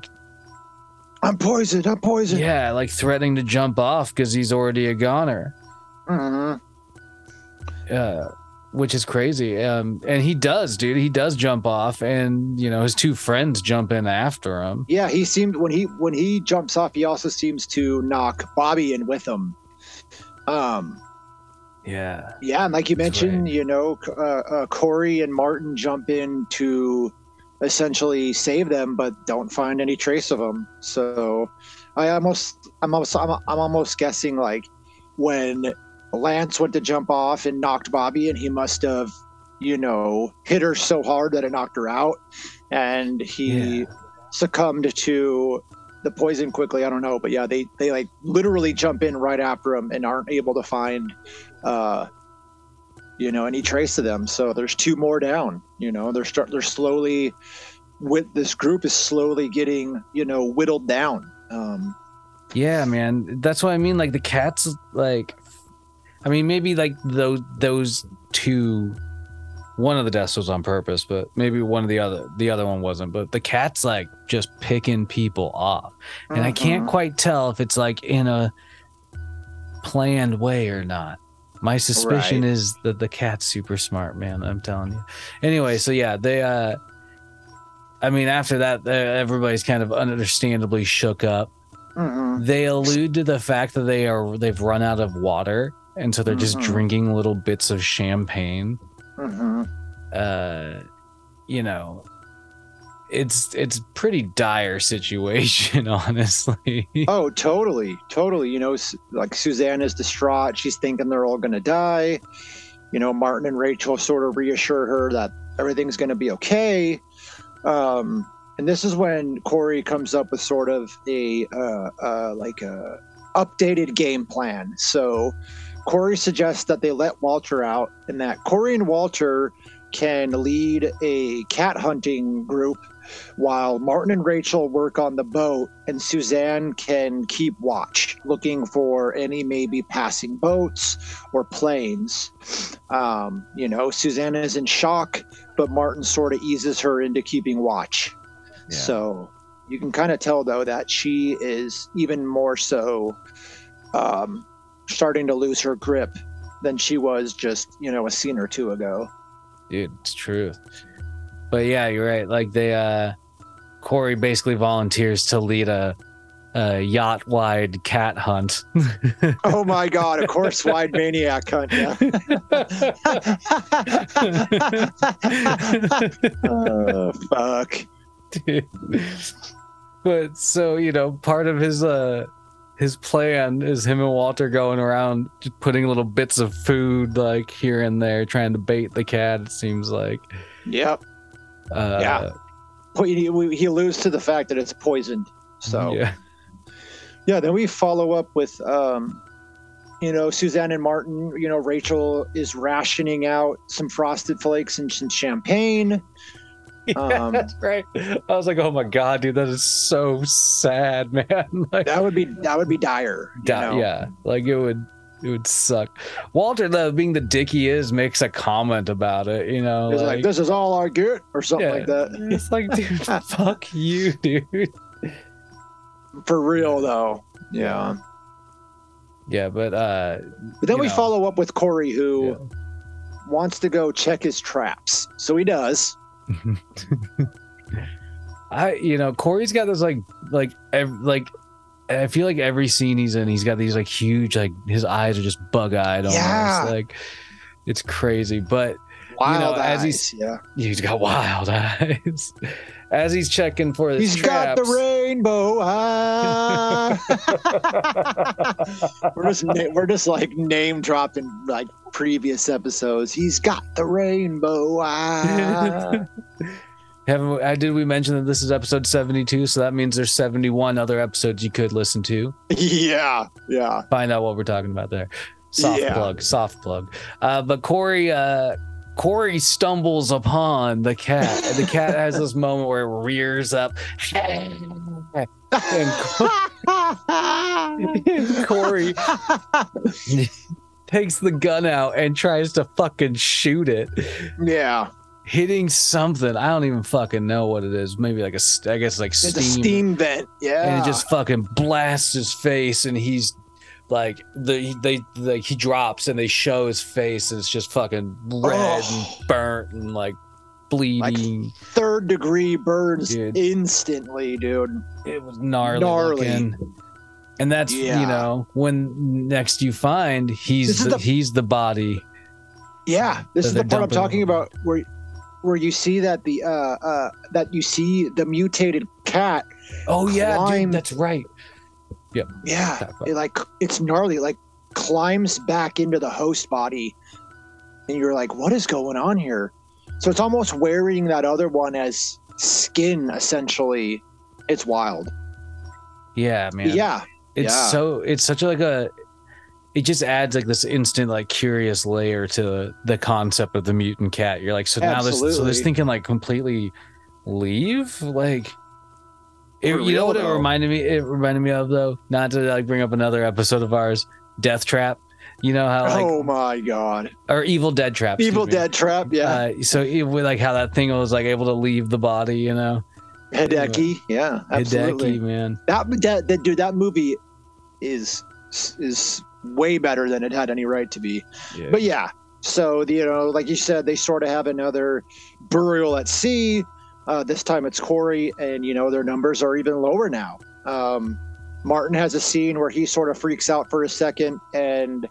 i'm poisoned i'm poisoned yeah, like threatening to jump off because he's already a goner. Mm-hmm. uh, which is crazy. Um, and he does, dude. He does jump off, and you know his two friends jump in after him. yeah he seemed when he when he jumps off he also seems to knock bobby in with him um Yeah, Yeah, and like you That's mentioned, you know, uh, uh, Corey and Martin jump in to essentially save them, but don't find any trace of them. So I almost, I'm almost, I'm, I'm almost guessing like when Lance went to jump off and knocked Bobby, and he must have, you know, hit her so hard that it knocked her out, and he Yeah. succumbed to the poison quickly. I don't know, but yeah, they they like literally jump in right after him and aren't able to find uh you know any trace of them so there's two more down you know they're start they're slowly with this group is slowly getting you know whittled down um yeah, man. That's what I mean. Like the cats, like, I mean, maybe like those those two. One of the deaths was on purpose, but maybe one of the other the other one wasn't. But the cat's like just picking people off, and I can't mhm. quite tell if it's like in a planned way or not. My suspicion Right. is that the cat's super smart, man. I'm telling you. Anyway, so yeah, they. uh I mean, after that, uh, everybody's kind of understandably shook up. Mhm. They allude to the fact that they are they've run out of water, and so they're just Mhm. drinking little bits of champagne. Mhm. Uh, you know, it's it's pretty dire situation, honestly. oh totally totally. You know like suzanne is distraught. She's thinking they're all gonna die. You know martin and rachel sort of reassure her that everything's gonna be okay. Um and this is when corey comes up with sort of a uh, uh like a updated game plan. So corey suggests that they let walter out and that corey and walter can lead a cat hunting group while Martin and Rachel work on the boat and Suzanne can keep watch, looking for any maybe passing boats or planes. Um, you know, Suzanne is in shock, but Martin sort of eases her into keeping watch. Yeah. So you can kind of tell, though, that she is even more so um, starting to lose her grip than she was just, you know, a scene or two ago. dude it's true but yeah you're right like they uh corey basically volunteers to lead a, a yacht wide cat hunt Oh my God, of course, wide maniac hunt. Yeah. oh, fuck. Dude. but so you know part of his uh his plan is him and walter going around just putting little bits of food like here and there trying to bait the cat it seems like Yep. Uh Yeah. He, he alludes to the fact that it's poisoned. So, yeah Yeah, then we follow up with, um, you know, Suzanne and Martin. You know, Rachel is rationing out some frosted flakes and some champagne. Um, that's right. I was like, oh my god, dude, that is so sad, man. like, That would be that would be dire. you Di- know? yeah, like it would it would suck. Walter, though, being the dick he is, makes a comment about it. You know, It's like, this is all our get, or something yeah. like that. It's like, dude, fuck you, dude. For real though. Yeah. Yeah, but uh, But then we know. follow up with Corey, who yeah. wants to go check his traps. So he does. I, you know, Corey's got this like, like, ev- like. I feel like every scene he's in, he's got these like huge, like his eyes are just bug-eyed almost. Yeah. Like, it's crazy. But Wild know, as he's- yeah. he's got wild eyes. As he's checking for his He's got the rainbow eye. we're just we're just like name dropping like previous episodes. He's got the rainbow eye. Haven't we- uh, did we mention that this is episode 72? So that means there's 71 other episodes you could listen to. yeah, yeah. Find out what we're talking about there. Soft Yeah. plug, soft plug. Uh, but Corey, uh, Corey stumbles upon the cat, the cat has this moment where it rears up, and Corey takes the gun out and tries to fucking shoot it. yeah, hitting something. I don't even fucking know what it is. Maybe like a, I guess like it's steam, a steam vent. Yeah, and it just fucking blasts his face, and he's like the they like he drops, and they show his face, and it's just fucking red Oh. and burnt and like bleeding. third degree burns Dude. instantly, dude. it was gnarly, Gnarly. looking. And that's Yeah. you know when next you find he's the, the- he's the body. Yeah, this is the part I'm talking about where where you see that the uh uh that you see the mutated cat. Oh yeah, Climb- dude, that's right. Yep. Yeah, it like it's gnarly. Like climbs back into the host body, and you're like, what is going on here? So it's almost wearing that other one as skin, essentially. It's wild. Yeah, man. Yeah, it's Yeah. so it's such like a it just adds like this instant like curious layer to the concept of the mutant cat you're like so now this so this thing can like completely leave like it, you know what it reminded me it reminded me of though not to like bring up another episode of ours death trap you know how like oh my god, or evil dead trap Evil me. Dead trap. Yeah, uh, so it, with like how that thing was like able to leave the body you know Hideki. Yeah, absolutely. Hideki, man That, that that dude, that movie is is way better than it had any right to be. yeah. But yeah, so the, you know, like you said, they sort of have another burial at sea. Uh, this time it's Corey, and you know their numbers are even lower now. Um, Martin has a scene where he sort of freaks out for a second and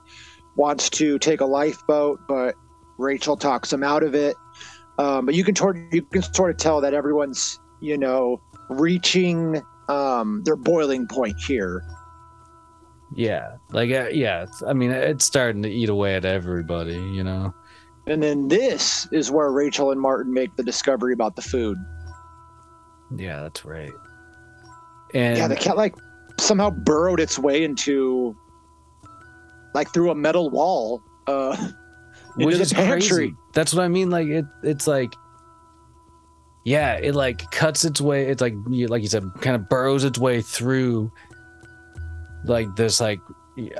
wants to take a lifeboat, but Rachel talks him out of it. Um, but you can sort you can sort of tell that everyone's you know reaching um, their boiling point here. Yeah, like uh, yeah, I mean, it's starting to eat away at everybody, you know. And then this is where Rachel and Martin make the discovery about the food. Yeah, that's right. And yeah, the cat like somehow burrowed its way into like through a metal wall. Uh, which is pantry. crazy. That's what I mean. Like it, it's like, yeah, it like cuts its way. It's like like you said, kind of burrows its way through. Like this, like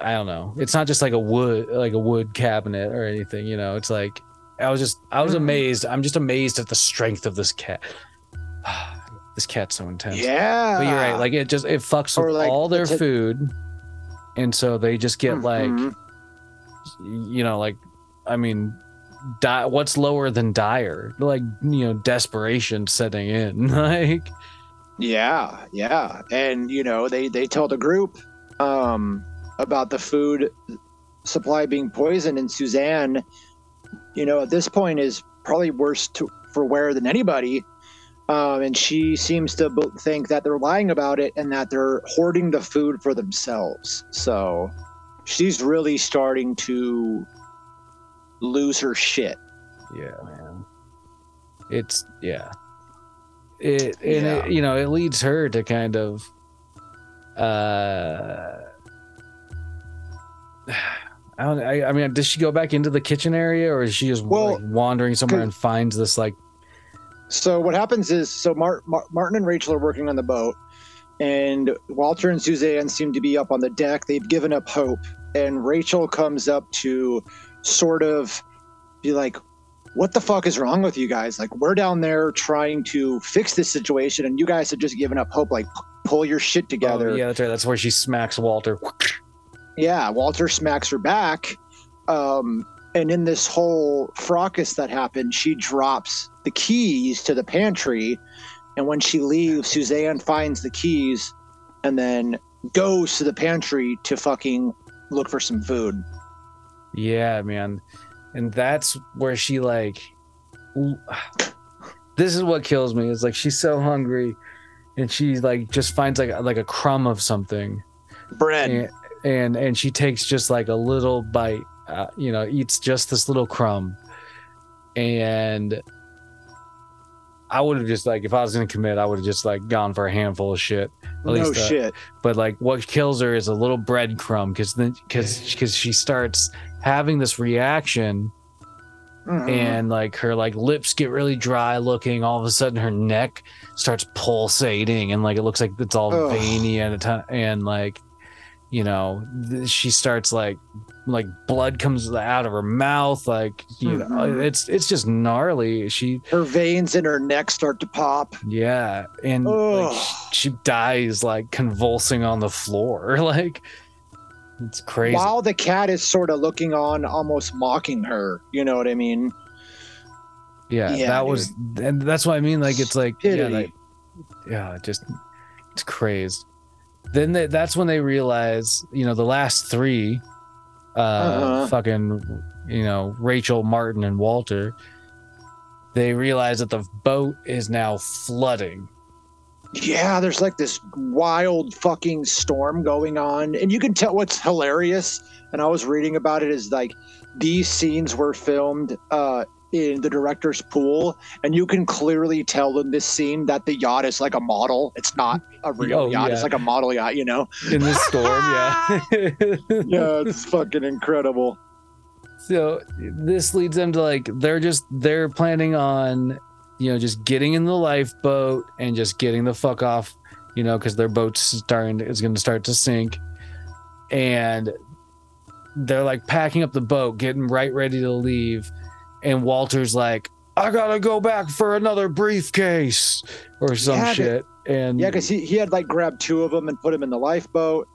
I don't know. It's not just like a wood, like a wood cabinet or anything. You know, it's like I was just, I was Mhm. amazed. I'm just amazed at the strength of this cat. this cat's so intense. Yeah, But you're right. Like it just it fucks Or, with like, all their food, and so they just get like Mhm. you know like I mean, di- what's lower than dire? Like you know desperation setting in. Like yeah, yeah, and you know they they tell the group um, about the food supply being poisoned, and Suzanne, you know, at this point is probably worse to, for wear than anybody. Um, and she seems to b- think that they're lying about it and that they're hoarding the food for themselves. So she's really starting to lose her shit. yeah, man. It's yeah. It and Yeah. it, you know it leads her to kind of uh I don't I, I mean does she go back into the kitchen area or is she just Well, like, wandering somewhere and finds this like So what happens is, so Mar- Mar- Martin and Rachel are working on the boat, and Walter and Suzanne seem to be up on the deck. They've given up hope, and Rachel comes up to sort of be like, "What the fuck is wrong with you guys? Like, we're down there trying to fix this situation, and you guys have just given up hope. Like, pull your shit together." Oh, yeah, that's right. That's where she smacks Walter. Yeah, Walter smacks her back. Um, and in this whole fracas that happened, she drops the keys to the pantry. And when she leaves, Suzanne finds the keys and then goes to the pantry to fucking look for some food. Yeah, man. And that's where she like this is what kills me. It's like she's so hungry and she like just finds like like a crumb of something Bread. and and, and she takes just like a little bite, uh, you know, eats just this little crumb. And I would have just like if I was going to commit, I would have just like gone for a handful of shit. At no least, uh, shit. but like what kills her is a little breadcrumb because then because because she starts having this reaction Mhm. and like her like lips get really dry looking all of a sudden her neck starts pulsating and like it looks like it's all Ugh. veiny and a ton- and like you know th- she starts like like blood comes out of her mouth like you know Mhm. it's it's just gnarly she her veins in her neck start to pop. yeah and like, she dies like convulsing on the floor like it's crazy While the cat is sort of looking on, almost mocking her. You know what I mean? yeah, Yeah, that was and that's what i mean like it's like yeah like, yeah just it's crazed then they, that's when they realize you know the last three uh Uh-huh. fucking you know rachel martin and walter they realize that the boat is now flooding Yeah, there's like this wild fucking storm going on. And you can tell what's hilarious, and I was reading about it, is like these scenes were filmed uh, in the director's pool, and you can clearly tell in this scene that the yacht is like a model. It's not a real Oh, yacht, yeah. it's like a model yacht, you know? in this storm yeah Yeah, it's fucking incredible. so this leads them to like they're just they're planning on you know just getting in the lifeboat and just getting the fuck off you know because their boat's starting is going to start to sink and they're like packing up the boat getting right ready to leave and walter's like i gotta go back for another briefcase or some Yeah, but- shit and Yeah, because he, he had like grabbed two of them and put them in the lifeboat.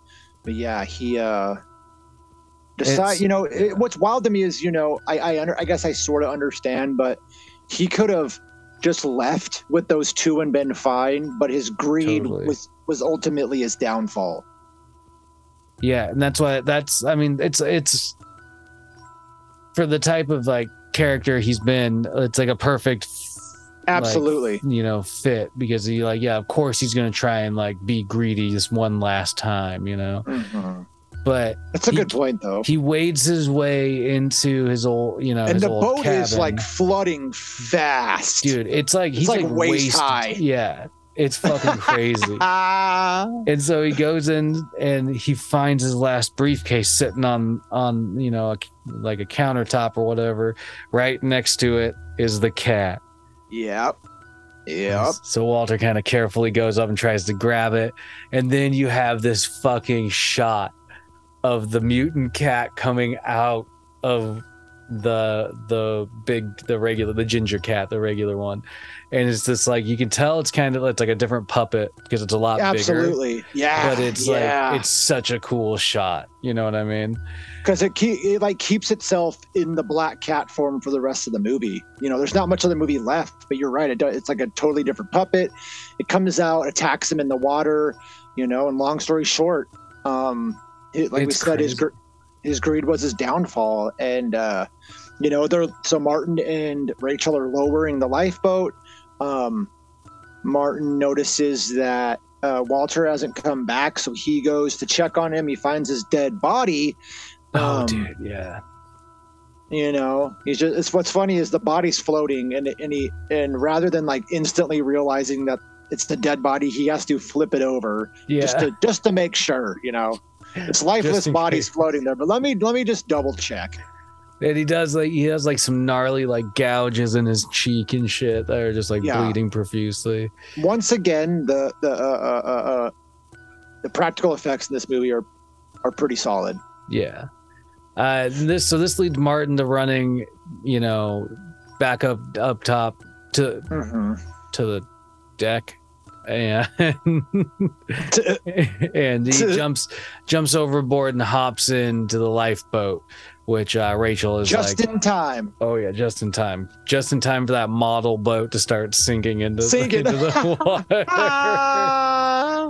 But yeah, he uh decide. You know, it, what's wild to me is you know I I under I guess I sort of understand, but he could have just left with those two and been fine. But his greed Totally. was was ultimately his downfall. Yeah, and that's why that's I mean it's it's for the type of like character he's been, it's like a perfect Absolutely. you know fit because he like yeah, of course he's going to try and like be greedy this one last time, you know. Mhm. But That's a He- good point, though. he wades his way into his old, you know, and his the old boat is like flooding fast. dude, it's like he's like like, waist high. Yeah. It's fucking crazy. Ah. And so he goes in and he finds his last briefcase sitting on on you know a, like a countertop or whatever. Right next to it is the cat. Yep. Yep. So Walter kind of carefully goes up and tries to grab it, and then you have this fucking shot of the mutant cat coming out of the the big the regular the ginger cat the regular one and it's just like you can tell it's kind of it's like a different puppet because it's a lot bigger Absolutely. Yeah. but it's yeah. like it's such a cool shot you know what i mean because it, keep, it like keeps itself in the black cat form for the rest of the movie. You know, there's not much of the movie left, but you're right. It does, it's like a totally different puppet. It comes out, attacks him in the water. You know, and long story short, um, it, like we It's said, his crazy. gr- his greed was his downfall, and uh, you know, they're so Martin and Rachel are lowering the lifeboat. Um, Martin notices that uh, Walter hasn't come back, so he goes to check on him. He finds his dead body. oh Um, dude yeah you know he's just it's what's funny is the body's floating and and he and rather than like instantly realizing that it's the dead body. He has to flip it over Yeah. just to just to make sure, you know. It's lifeless bodies case. floating there, but let me let me just double check. And he does like he has like some gnarly like gouges in his cheek and shit that are just like Yeah. bleeding profusely. Once again, the the uh, uh, uh, uh, the practical effects in this movie are are pretty solid. Yeah. Uh this so this leads Martin to running, you know, back up up top to Mm-hmm. to the deck and and he jumps jumps overboard and hops into the lifeboat which uh Rachel is Just like in time. oh yeah just in time just in time for that model boat to start sinking into, Sinking. into the water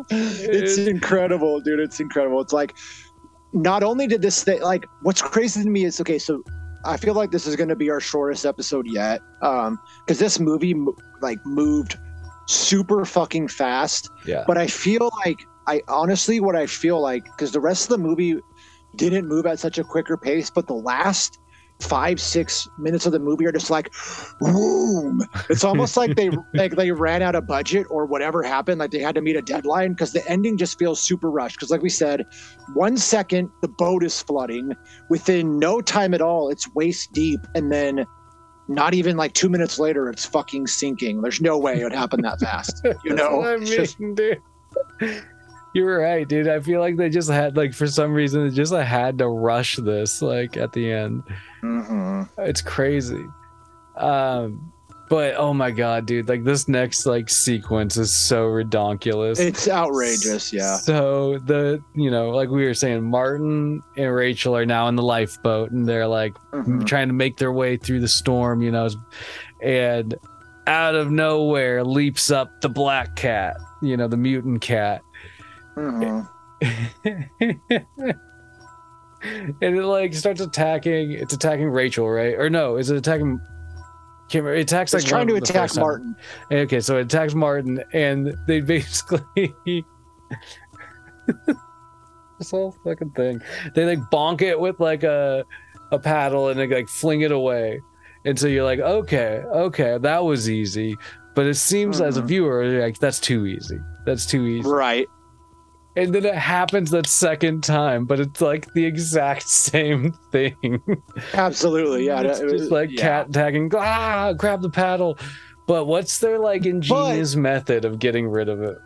it's incredible, dude. It's incredible. It's like not only did this thing like what's crazy to me is okay, so I feel like this is going to be our shortest episode yet, um, because this movie like moved super fucking fast. yeah. But I feel like I honestly, what I feel like, because the rest of the movie didn't move at such a quicker pace, but the last five six minutes of the movie are just like boom. It's almost like they like they ran out of budget or whatever happened like they had to meet a deadline because the ending just feels super rushed. Because like we said one second the boat is flooding. Within no time at all it's waist deep. And then not even like two minutes later it's fucking sinking there's no way it would happen that fast you That's know I It's just- dude. You were right, dude. I feel like they just had like for some reason they just had to rush this like at the end. Mhm. It's crazy. Um but oh my god, dude, like this next like sequence is so redonkulous. it's outrageous yeah So the you know, like we were saying, Martin and Rachel are now in the lifeboat and they're like Mhm. trying to make their way through the storm, you know, and out of nowhere leaps up the black cat, you know, the mutant cat. Mhm. and it like starts attacking it's attacking Rachel, right? Or no, is it attacking can't remember. It attacks like trying to one of the attack first time. martin Okay, so it attacks Martin, and they basically this whole fucking thing. They like bonk it with like a a paddle, and they like fling it away. And so you're like, okay, okay, that was easy. But it seems as a Mhm. viewer, like that's too easy. That's too easy. right And then it happens that second time, but it's like the exact same thing. absolutely yeah it's it just like yeah. cat tagging. Ah, grab the paddle. But what's their like ingenious method of getting rid of it?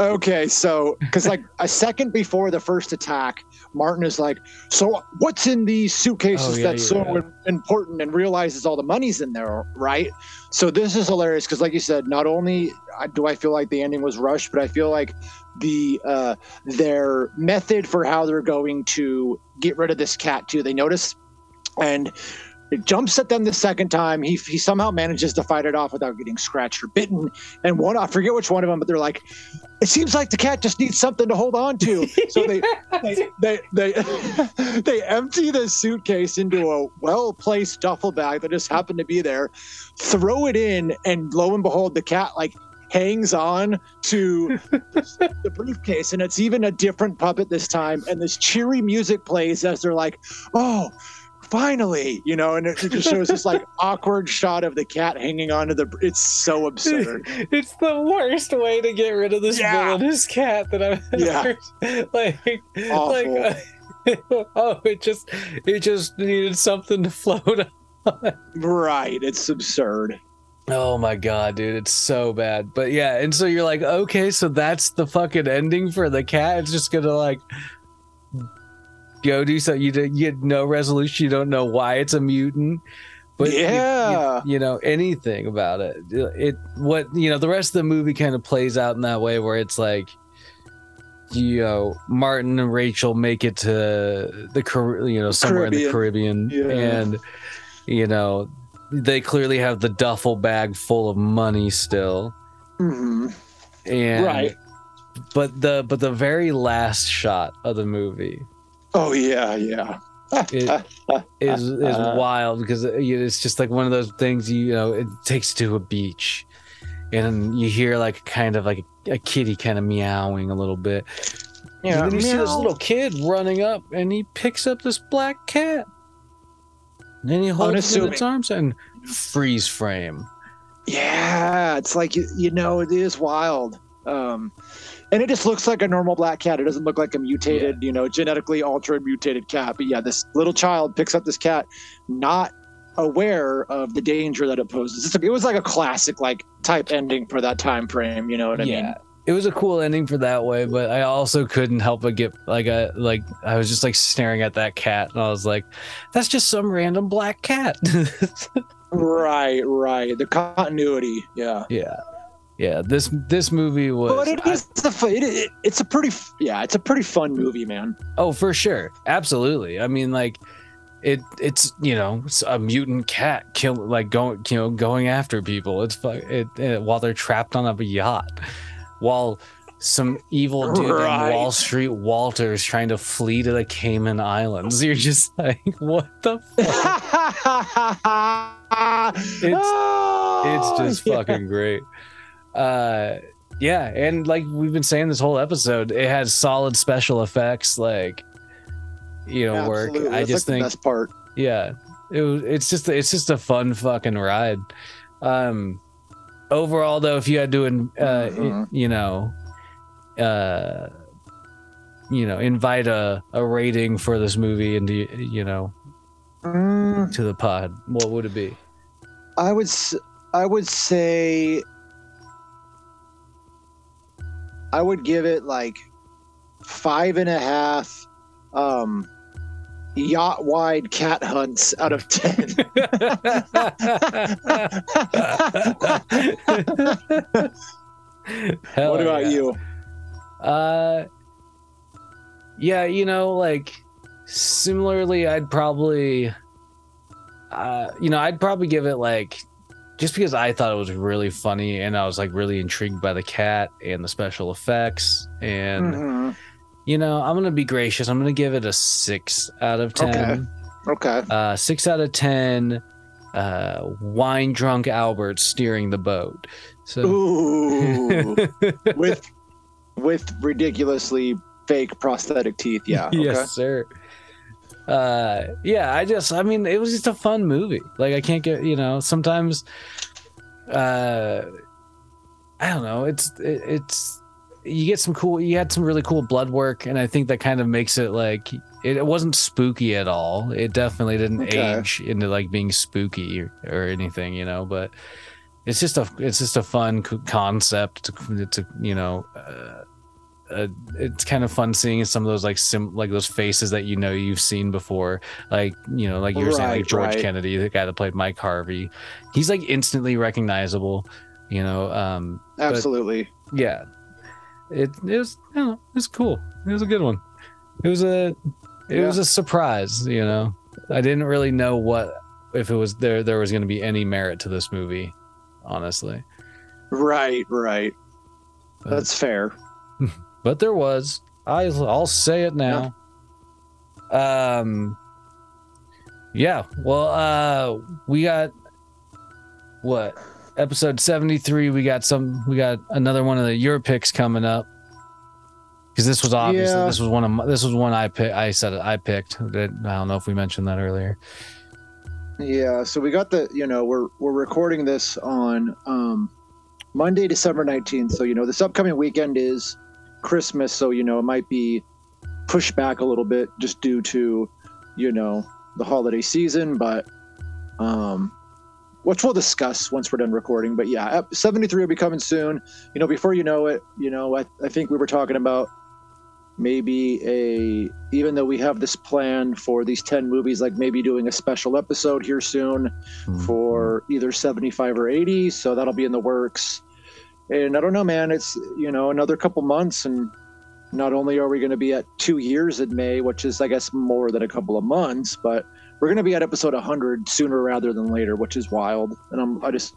Okay, so because like a second before the first attack, Martin is like, "So what's in these suitcases Oh, yeah, that's you're so right. important?" and realizes all the money's in there, right? So this is hilarious because, like you said, not only uh, do I feel like the ending was rushed, but I feel like the uh, their method for how they're going to get rid of this cat too. They notice and. It jumps at them the second time. He, he somehow manages to fight it off without getting scratched or bitten. And one, I forget which one of them, but they're like, it seems like the cat just needs something to hold on to. So they they they they, they empty the suitcase into a well placed duffel bag that just happened to be there, throw it in, and lo and behold, the cat like hangs on to the briefcase, and it's even a different puppet this time. And this cheery music plays as they're like, "Oh." Finally, you know, and it it just shows this like awkward shot of the cat hanging onto the. It's so absurd. it's the worst way to get rid of this Yeah. villainous cat that I've Yeah. ever like Awful. like oh it just it just needed something to float on. Right, it's absurd. Oh my god, dude, it's so bad. But yeah, and so you're like, okay, so that's the fucking ending for the cat. It's just gonna like go do so. You, d- you get no resolution. You don't know why it's a mutant. But you- you- Yeah. you, know anything about it. It what you know the rest of the movie kind of plays out in that way where it's like. You know, Martin and Rachel make it to the you know somewhere in the Caribbean, Yeah. and you know they clearly have the duffel bag full of money still hmm and Right. but the but the very last shot of the movie Oh yeah, yeah. It- is is Uh. wild because it's just like one of those things you know it takes to a beach and you hear like kind of like a, kitty kind of meowing a little bit Yeah, and then you see this little kid running up and he picks up this black cat and then he holds it in its arms and freeze frame Yeah, it's like you, you know, it is wild. Um, and it just looks like a normal black cat. It doesn't look like a mutated, you know, genetically altered mutated cat. But yeah, this little child picks up this cat, not aware of the danger that it poses. It's It was like a classic like type ending for that time frame. You know what I mean? It was a cool ending for that way, but I also couldn't help but get like I like I was just like staring at that cat and I was like, that's just some random black cat. Right, right. The continuity, yeah. yeah. Yeah, this this movie was But it I- is a it, it, it's a pretty yeah, it's a pretty fun movie, man. Oh, for sure. Absolutely. I mean, like it it's, you know, it's a mutant cat kill like going, you know, going after people. It's fu- it, it while they're trapped on a yacht. While some evil dude Right. in Wall Street Walter's trying to flee to the Cayman Islands. You're just like, what the fuck? it's It's just fucking great. Uh yeah, and like we've been saying this whole episode, it has solid special effects, like you know, work. Absolutely. I That's just like think the best part. yeah it was it's just it's just a fun fucking ride um overall though if you had to in- uh Mhm. you know uh you know invite a a rating for this movie into you know Mm, to the pod what would it be I would I would say I would give it like five and a half um yacht wide cat hunts out of ten. Hell what about yeah. you? Uh, yeah, you know, like similarly, I'd probably, uh, you know, I'd probably give it like, just because I thought it was really funny and I was like really intrigued by the cat and the special effects, and Mhm. You know, I'm gonna be gracious. I'm gonna give it a six out of ten. Okay. Uh, six out of ten. Uh, wine drunk Albert steering the boat. So. Ooh. with with ridiculously fake prosthetic teeth. Yeah. Okay. yes, sir. Uh, yeah, I just, I mean, it was just a fun movie. Like, I can't get, you know, sometimes, uh, I don't know. It's, it, it's, you get some cool, you had some really cool blood work, and I think that kind of makes it like, it, it wasn't spooky at all. It definitely didn't Okay. age into like being spooky or, or anything, you know, but it's just a, it's just a fun concept to, to you know, uh, uh, it's kind of fun seeing some of those like sim like those faces that you know you've seen before like you know like you were saying like george right. kennedy the guy that played mike harvey he's like instantly recognizable you know um Absolutely. yeah it, it was don't know, it was cool it was a good one it was a it was a surprise you know i didn't really know what if it was there there was going to be any merit to this movie honestly Right. Right. But- That's fair. but there was. I I'll say it now. Um Yeah, well uh we got what? Episode 73 we got some we got another one of the your picks coming up. Cuz this was obviously Yeah. this was one of my, this was one I picked I said I picked. I don't know if we mentioned that earlier. Yeah. So we got the. You know, we're we're recording this on um, Monday, December nineteenth. So you know, this upcoming weekend is Christmas. So you know, it might be pushed back a little bit just due to you know the holiday season, but um which we'll discuss once we're done recording but yeah 73 will be coming soon. You know before you know it you know i, I think we were talking about maybe a even though we have this plan for these 10 movies like maybe doing a special episode here soon mm-hmm. for either 75 or 80 so that'll be in the works. And i don't know man it's you know another couple months and not only are we going to be at two years in may which is i guess more than a couple of months but we're going to be at episode 100 sooner rather than later which is wild and i'm i just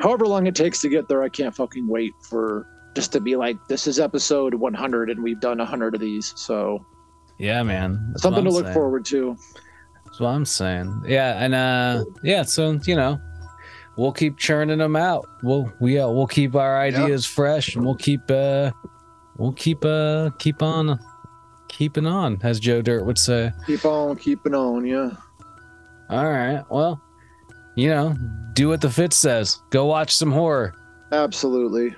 however long it takes to get there i can't fucking wait for just to be like this is episode 100 and we've done 100 of these so Yeah, man. That's something to look saying. forward to That's what I'm saying. Yeah, and uh yeah, so you know, we'll keep churning them out. We'll we uh, we'll keep our ideas fresh and we'll keep uh we'll keep uh keep on keeping on, as Joe Dirt would say. keep on keeping on yeah All right. Well, you know, do what the fit says. Go watch some horror. Absolutely.